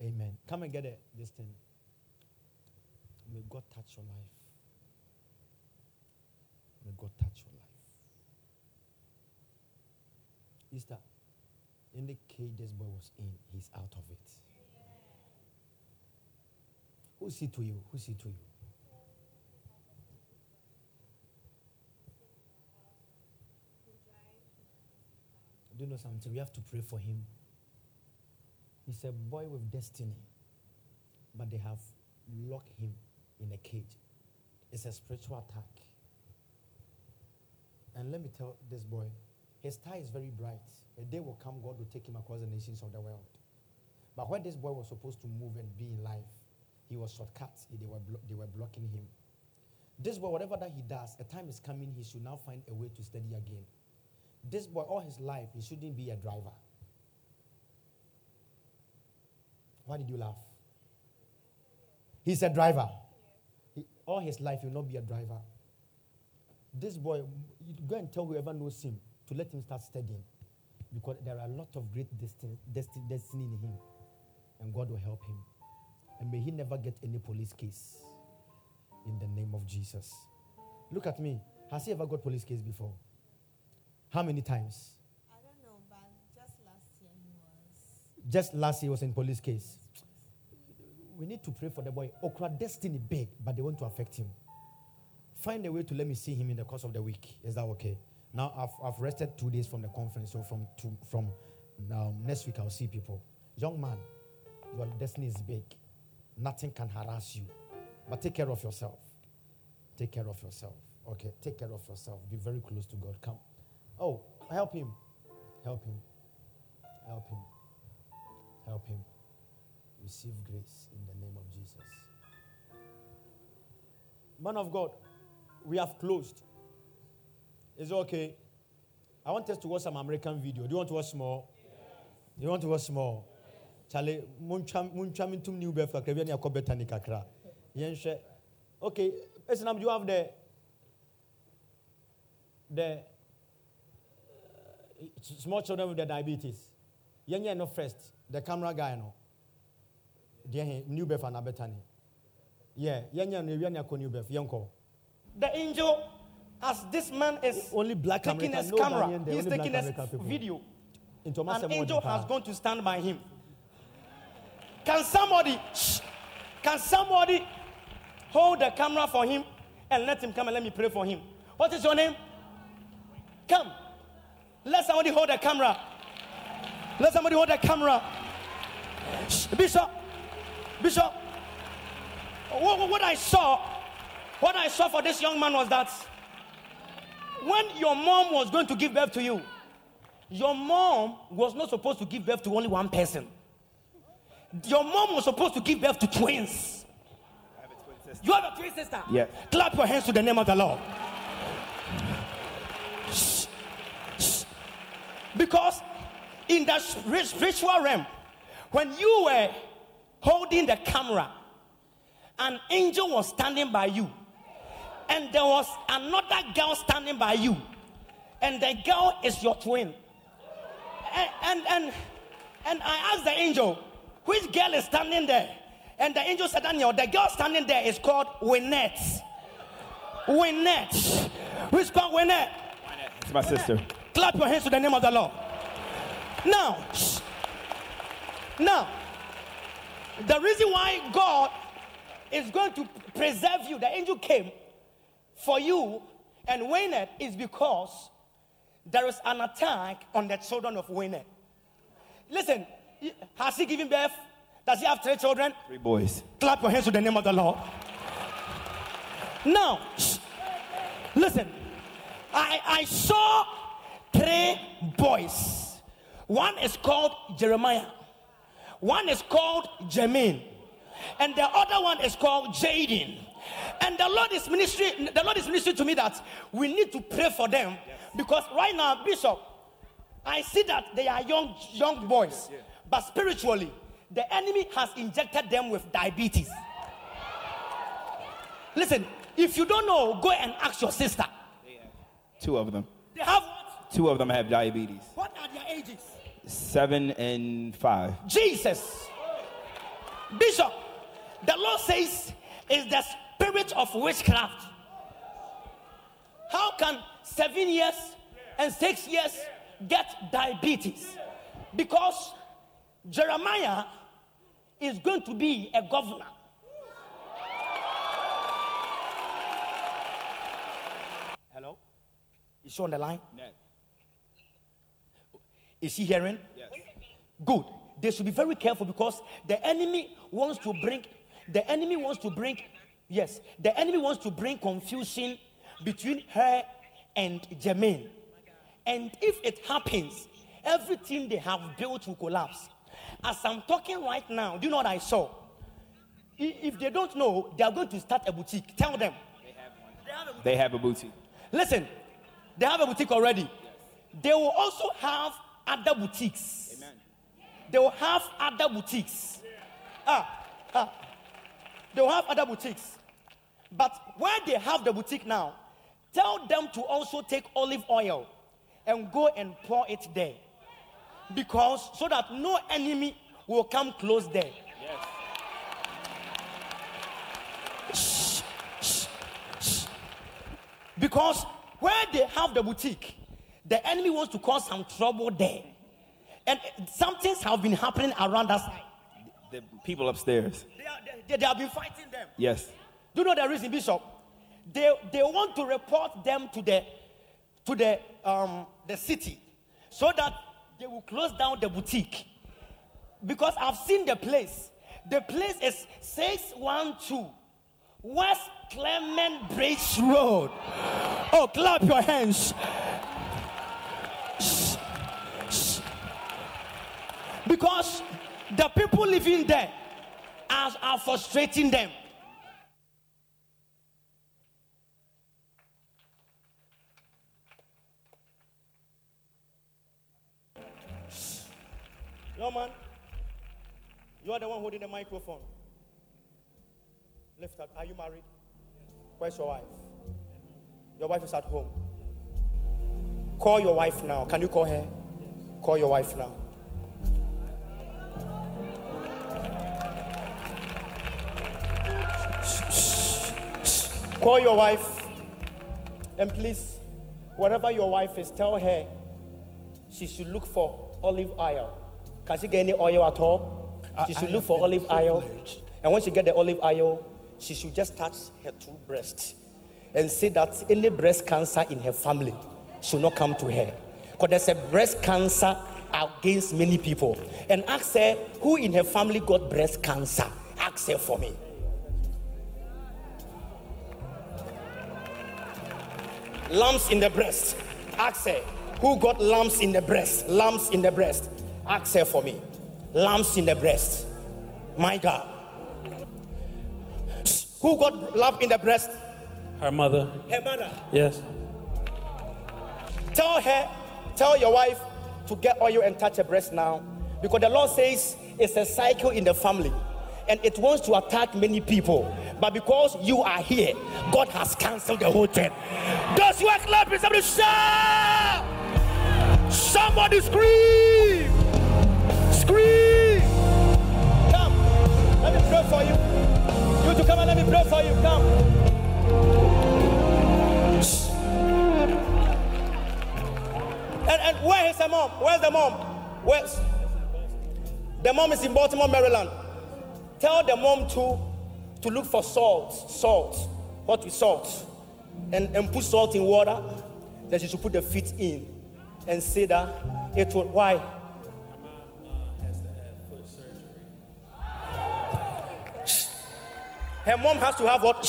S2: Amen. Come and get it, this thing. May God touch your life. May God touch your life. Easter, in the cage this boy was in, he's out of it. Who's he to you? Who's he to you? Do you know something? We have to pray for him. He's a boy with destiny, but they have locked him in a cage. It's a spiritual attack. And let me tell this boy, his star is very bright. A day will come, God will take him across the nations of the world. But when this boy was supposed to move and be in life, he was shortcut. They were, blo- they were blocking him. This boy, whatever that he does, a time is coming, he should now find a way to study again. This boy, all his life, he shouldn't be a driver. Why did you laugh? He's a driver. He, all his life, he will not be a driver. This boy, go and tell whoever knows him to let him start studying because there are a lot of great destiny, destiny, destiny in him, and God will help him. And may he never get any police case in the name of Jesus. Look at me. Has he ever got police case before? How many times?
S13: I don't know, but just last year he was.
S2: Just last year he was in police case. We need to pray for the boy. Okra destiny big, but they want to affect him. Find a way to let me see him in the course of the week. Is that okay? Now I've, I've rested two days from the conference, so from to, from um, next week I'll see people. Young man, your destiny is big. Nothing can harass you, but take care of yourself. Take care of yourself. Okay, take care of yourself. Be very close to God. Come. Oh, help him. Help him. Help him. Help him. Receive grace in the name of Jesus. Man of God, we have closed. Is it okay? I want us to watch some American video. Do you want to watch more? Do you want to watch more? Charlie, muntwa mintum new befa krebia ni akobeta ni kakra. Yenhwe. Okay, Esinam, you have the the small children with the diabetes. Yenye no first. The camera guy no. deɛ he new birth and abetani yeah yɛnyɛ no ne akɔ new birth
S5: The angel, as this man is
S2: only black
S5: taking
S2: American,
S5: his
S2: no
S5: camera,
S2: Ghanaian there,
S5: he's taking
S2: black
S5: his video. An angel has gone to stand by him. Can somebody, shh, can somebody hold the camera for him and let him come and let me pray for him? What is your name? Come. Let somebody hold the camera. Let somebody hold the camera. Shh, Bishop, Bishop. What, what I saw, what I saw for this young man was that when your mom was going to give birth to you, your mom was not supposed to give birth to only one person. Your mom was supposed to give birth to twins. You have a twin sister?
S8: Yes.
S5: Clap your hands to the name of the Lord. Shh. Shh. Because in the spir- spiritual realm, when you were holding the camera, an angel was standing by you, and there was another girl standing by you, and the girl is your twin. And and and, and I asked the angel, which girl is standing there? And the angel said, Daniel, the girl standing there is called Winnet. Winnet. Which called Winnet?
S8: It's my sister.
S5: Clap your hands to the name of the Lord. Now, now, the reason why God is going to preserve you, the angel came for you and Waynet is because there is an attack on the children of Waynet. Listen, has he given birth? Does he have three children?
S8: Three boys.
S5: Clap your hands to the name of the Lord. Now, listen, I, I saw three boys. One is called Jeremiah, one is called Jermaine, and the other one is called Jaden. And the Lord is ministry. The Lord is ministering to me that we need to pray for them because right now, Bishop, I see that they are young young boys, but spiritually, the enemy has injected them with diabetes. Listen, if you don't know, go and ask your sister.
S8: Two of them.
S5: They have
S8: Two of them have diabetes.
S5: what are their ages?
S8: Seven and five.
S5: Jesus. Bishop, the Lord says is the spirit of witchcraft. How can seven years and six years get diabetes? Because Jeremiah is going to be a governor. Hello? Is she on the line? Is she hearing?
S8: Yes.
S5: Good. They should be very careful because the enemy wants to bring, the enemy wants to bring, yes, the enemy wants to bring confusion between her and Jermaine. And if it happens, everything they have built will collapse. As I'm talking right now, do you know what I saw? If they don't know, they are going to start a boutique. Tell them.
S8: They have a boutique.
S5: Listen, they have a boutique already. They will also have other boutiques. They will have other boutiques. Ah, ah. They will have other boutiques. But where they have the boutique now, tell them to also take olive oil and go and pour it there. Because so that no enemy will come close there. Shh, shh, shh. Because where they have the boutique, the enemy wants to cause some trouble there. And some things have been happening around us. side.
S8: The people upstairs.
S5: They, are, they, they have been fighting them.
S8: Yes.
S5: Do you know the reason, Bishop? They, they want to report them to the to the um, the city so that they will close down the boutique. Because I've seen the place. The place is 612 West Clement Bridge Road. Oh, clap your hands. Because the people living there are, are frustrating them. Yo, man. You are the one holding the microphone. Lift up. Are you married? Where's your wife? Your wife is at home. Call your wife now. Can you call her? Call your wife now. Call your wife and please, wherever your wife is, tell her she should look for olive oil. Can she get any oil at all? She should
S6: I
S5: look for olive oil. And when she get the olive oil, she should just touch her two breasts and say that any breast cancer in her family should not come to her. Because there's a breast cancer against many people. And ask her who in her family got breast cancer. Ask her for me. Lumps in the breast. Ask her who got lumps in the breast. Lumps in the breast. Ask her for me. Lumps in the breast. My God. Who got lump in the breast?
S14: Her mother.
S5: Her mother.
S14: Yes.
S5: Tell her, tell your wife to get oil and touch her breast now. Because the Lord says it's a cycle in the family. And it wants to attack many people. But because you are here, God has cancelled the whole thing. Those who are clapping, somebody shout! Somebody scream! Scream! Come, let me pray for you. You to come and let me pray for you. Come. And, and where is the mom? Where's the mom? Where's the mom is in Baltimore, Maryland. Tell the mom to to look for salt, salt, what with salt, and, and put salt in water. Then she should put the feet in and say that it will why? Her mom has surgery. To have what?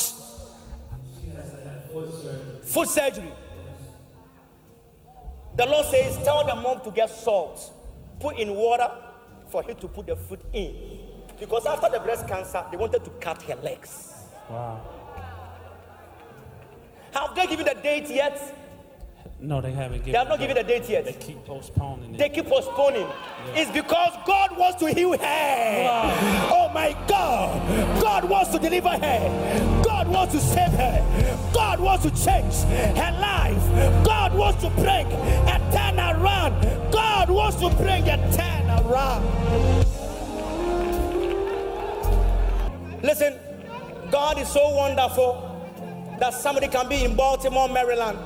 S5: Foot surgery. The Lord says, tell the mom to get salt, put in water for her to put the foot in. Because after the breast cancer, they wanted to cut her legs.
S14: Wow.
S5: Have they given the date yet?
S14: No, they haven't given.
S5: They have not given the date yet.
S14: They keep postponing it.
S5: They keep postponing. It's because God wants to heal her. Oh my God. God wants to deliver her. God wants to save her. God wants to change her life. God wants to bring a turn around. God wants to bring a turn around. Listen, God is so wonderful that somebody can be in Baltimore, Maryland,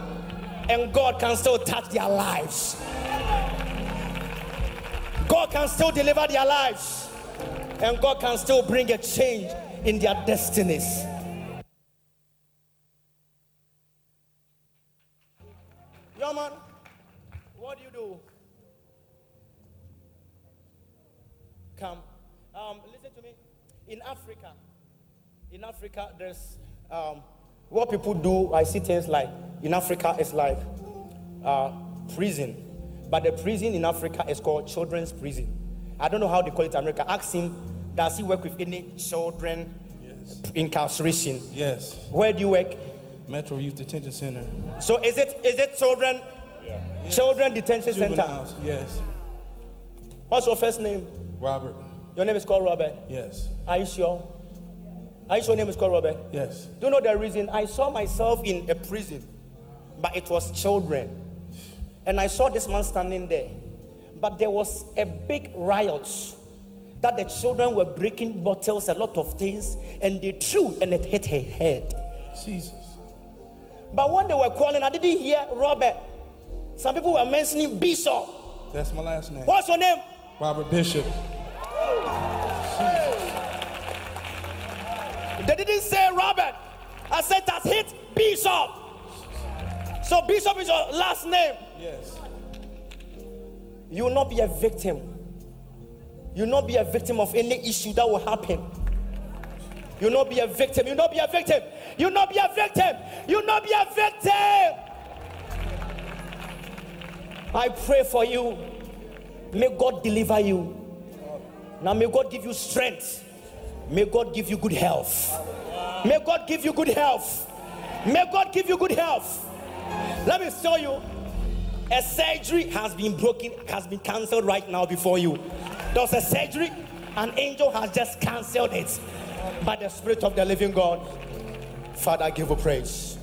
S5: and God can still touch their lives. God can still deliver their lives, and God can still bring a change in their destinies. Yo, man, what do you do? Come. Um, listen to me. In Africa, in Africa, there's um, what people do. I see things like in Africa, it's like uh, prison, but the prison in Africa is called children's prison. I don't know how they call it in America. Ask him, does he work with any children incarceration?
S15: Yes.
S5: Where do you work?
S15: Metro Youth Detention Center.
S5: So is it is it children? Children detention
S15: Juveniles,
S5: center.
S15: Yes.
S5: What's your first name?
S15: Robert.
S5: Your name is called Robert.
S15: Yes.
S5: Are you sure? Are you sure your name is called Robert?
S15: Yes.
S5: Do you know the reason? I saw myself in a prison, but it was children. And I saw this man standing there. But there was a big riot that the children were breaking bottles, a lot of things, and they threw and it hit her head.
S15: Jesus.
S5: But when they were calling, I didn't hear Robert. Some people were mentioning Bishop.
S15: That's my last name.
S5: What's your name?
S15: Robert Bishop.
S5: They didn't say Robert. I said that's hit Bishop. So Bishop is your last name.
S15: Yes.
S5: You will not be a victim. You will not be a victim of any issue that will happen. You will not be a victim. You will not be a victim. You will not be a victim. You will not be a victim. I pray for you. May God deliver you. Now may God give you strength. May God give you good health. May God give you good health. May God give you good health. Let me show you. A surgery has been broken, has been cancelled right now before you. There was a surgery, an angel has just cancelled it by the Spirit of the living God. Father, I give you praise.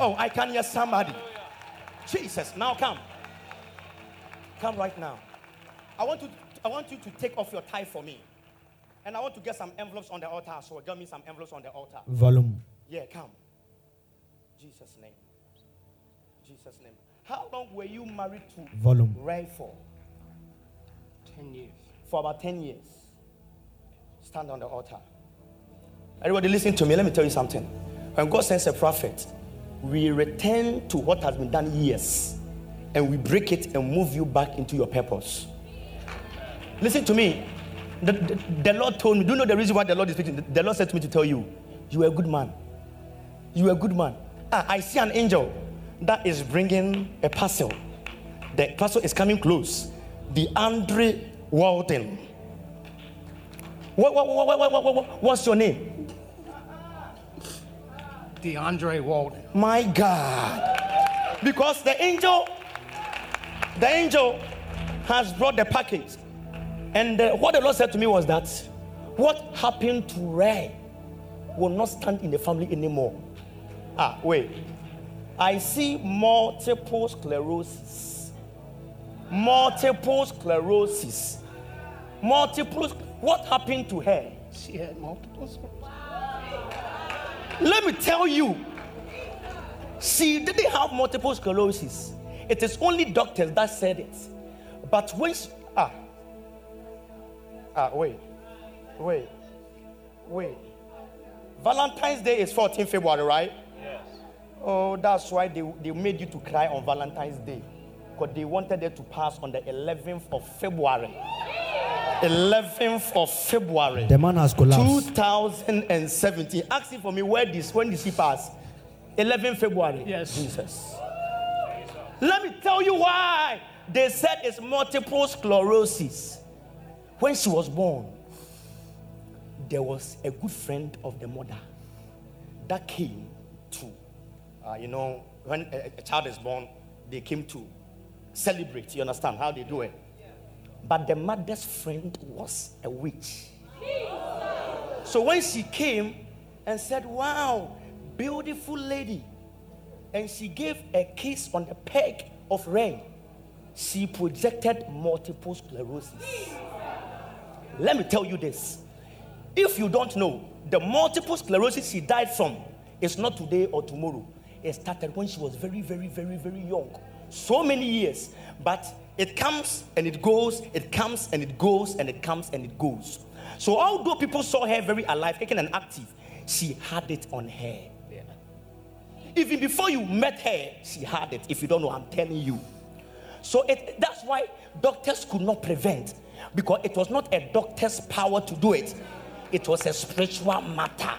S5: Oh, I can hear somebody. Jesus, now come. Come right now. I want to I want you to take off your tie for me. And I want to get some envelopes on the altar as well. Get me some envelopes on the altar.
S2: Volume.
S5: Yeah, come. Jesus' name. Jesus' name. How long were you married to
S2: Volume.
S5: Ray for?
S11: 10 years.
S5: For about 10 years. Stand on the altar. Everybody, listen to me. Let me tell you something. When God sends a prophet, we return to what has been done years and we break it and move you back into your purpose. Listen to me. The, the, the Lord told me, do you know the reason why the Lord is speaking? The, the Lord said to me to tell you, you are a good man. You are a good man. Ah, I see an angel that is bringing a parcel. The parcel is coming close. DeAndre Walton. What, what, what, what, what, what, what, what's your name?
S11: DeAndre Walden.
S5: My God. Because the angel, the angel has brought the package. And uh, what the Lord said to me was that what happened to Ray will not stand in the family anymore. Ah, wait. I see multiple sclerosis. Multiple sclerosis. Multiple. What happened to her?
S11: She had multiple sclerosis.
S5: Let me tell you, she didn't have multiple sclerosis. It is only doctors that said it. But when she, ah, ah, wait, wait, wait. Valentine's Day is 14 February, right? Yes. Oh, that's why they, they made you to cry on Valentine's Day. Because they wanted it to pass on the 11th of February. 11th of February.
S2: The man has collapsed.
S5: 2017. Asking for me where this when did she pass? 11 February.
S11: Yes.
S5: Jesus. Let me tell you why. They said it's multiple sclerosis. When she was born, there was a good friend of the mother that came to, uh, you know, when a, a child is born, they came to celebrate. You understand how they do it? But the mother's friend was a witch. So when she came and said, Wow, beautiful lady, and she gave a kiss on the peg of rain, she projected multiple sclerosis. Let me tell you this. If you don't know, the multiple sclerosis she died from is not today or tomorrow. It started when she was very, very, very, very young. So many years. But it comes and it goes, it comes and it goes, and it comes and it goes. So, although people saw her very alive, taken and active, she had it on her. Even before you met her, she had it. If you don't know, I'm telling you. So, it, that's why doctors could not prevent, because it was not a doctor's power to do it, it was a spiritual matter.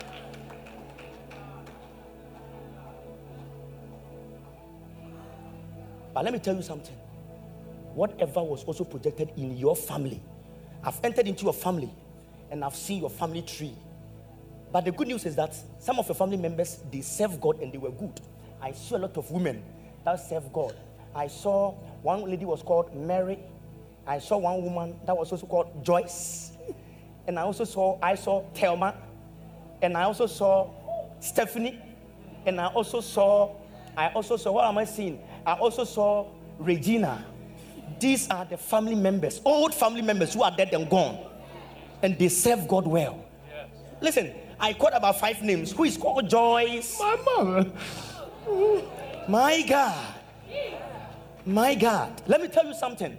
S5: But let me tell you something whatever was also projected in your family. I've entered into your family and I've seen your family tree. But the good news is that some of your family members they serve God and they were good. I saw a lot of women that serve God. I saw one lady was called Mary. I saw one woman that was also called Joyce. And I also saw I saw Thelma. And I also saw Stephanie. And I also saw I also saw what am I seeing? I also saw Regina these are the family members, old family members who are dead and gone, and they serve God well. Listen, I quote about five names. Who is called Joyce?
S11: My mother.
S5: My God. My God. Let me tell you something.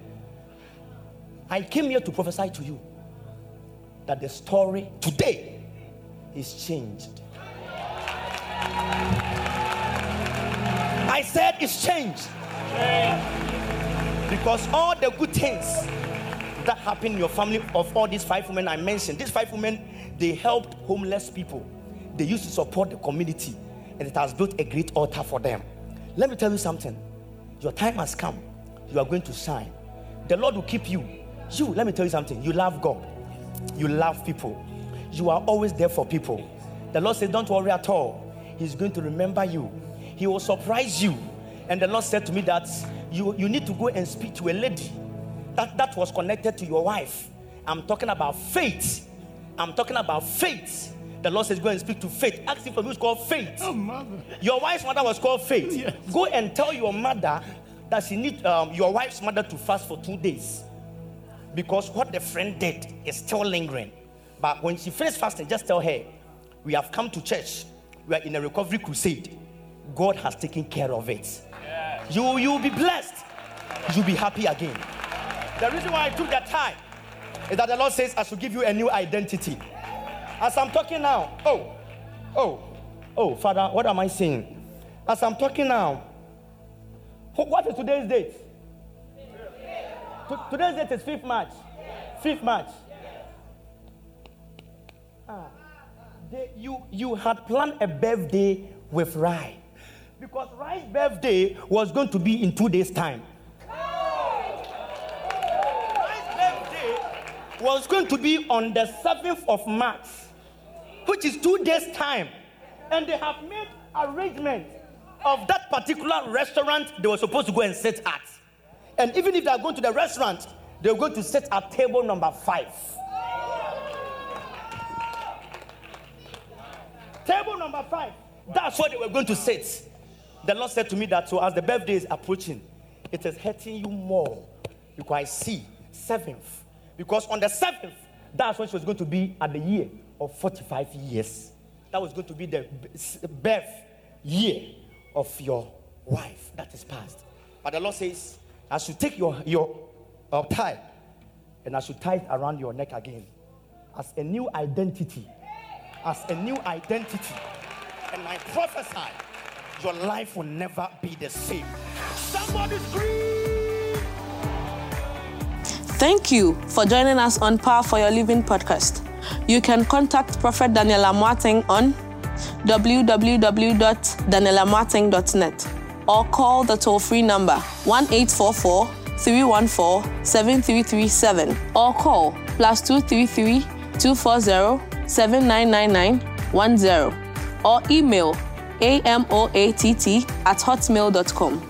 S5: I came here to prophesy to you that the story today is changed. I said it's changed. Because all the good things that happen in your family of all these five women I mentioned, these five women, they helped homeless people. They used to support the community, and it has built a great altar for them. Let me tell you something. Your time has come. You are going to shine. The Lord will keep you. You, let me tell you something. You love God. You love people. You are always there for people. The Lord said, Don't worry at all. He's going to remember you. He will surprise you. And the Lord said to me that you, you need to go and speak to a lady that, that was connected to your wife. I'm talking about faith. I'm talking about faith. The Lord says, Go and speak to faith. Ask him for who's called faith.
S11: Oh, mother.
S5: Your wife's mother was called faith.
S11: Yes.
S5: Go and tell your mother that she need um, your wife's mother to fast for two days. because what the friend did is still lingering. But when she finished fasting, just tell her, We have come to church. We are in a recovery crusade. God has taken care of it. You you will be blessed. You'll be happy again. The reason why I took that time is that the Lord says I should give you a new identity. As I'm talking now, oh, oh, oh, Father, what am I saying? As I'm talking now, what is today's date? To- today's date is 5th March. 5th March. Ah, they- you, you had planned a birthday with Rai. Because Rai's birthday was going to be in two days' time. Rai's birthday was going to be on the 7th of March, which is two days' time. And they have made arrangement of that particular restaurant they were supposed to go and sit at. And even if they are going to the restaurant, they're going to sit at table number five. Table number five. That's where they were going to sit. The Lord said to me that so as the birthday is approaching, it is hurting you more because I see seventh. Because on the seventh, that's when she was going to be at the year of 45 years. That was going to be the birth year of your wife that is past. But the Lord says, I should take your, your uh, tie and I should tie it around your neck again as a new identity. As a new identity. And I prophesy, your life will never be the same. Somebody scream!
S1: Thank you for joining us on Power for Your Living podcast. You can contact Prophet Daniel Amoateng on www.danielamoateng.net or call the toll free number 1 314 7337 or call plus 233 240 7999 10 or email amoatt at hotmail.com.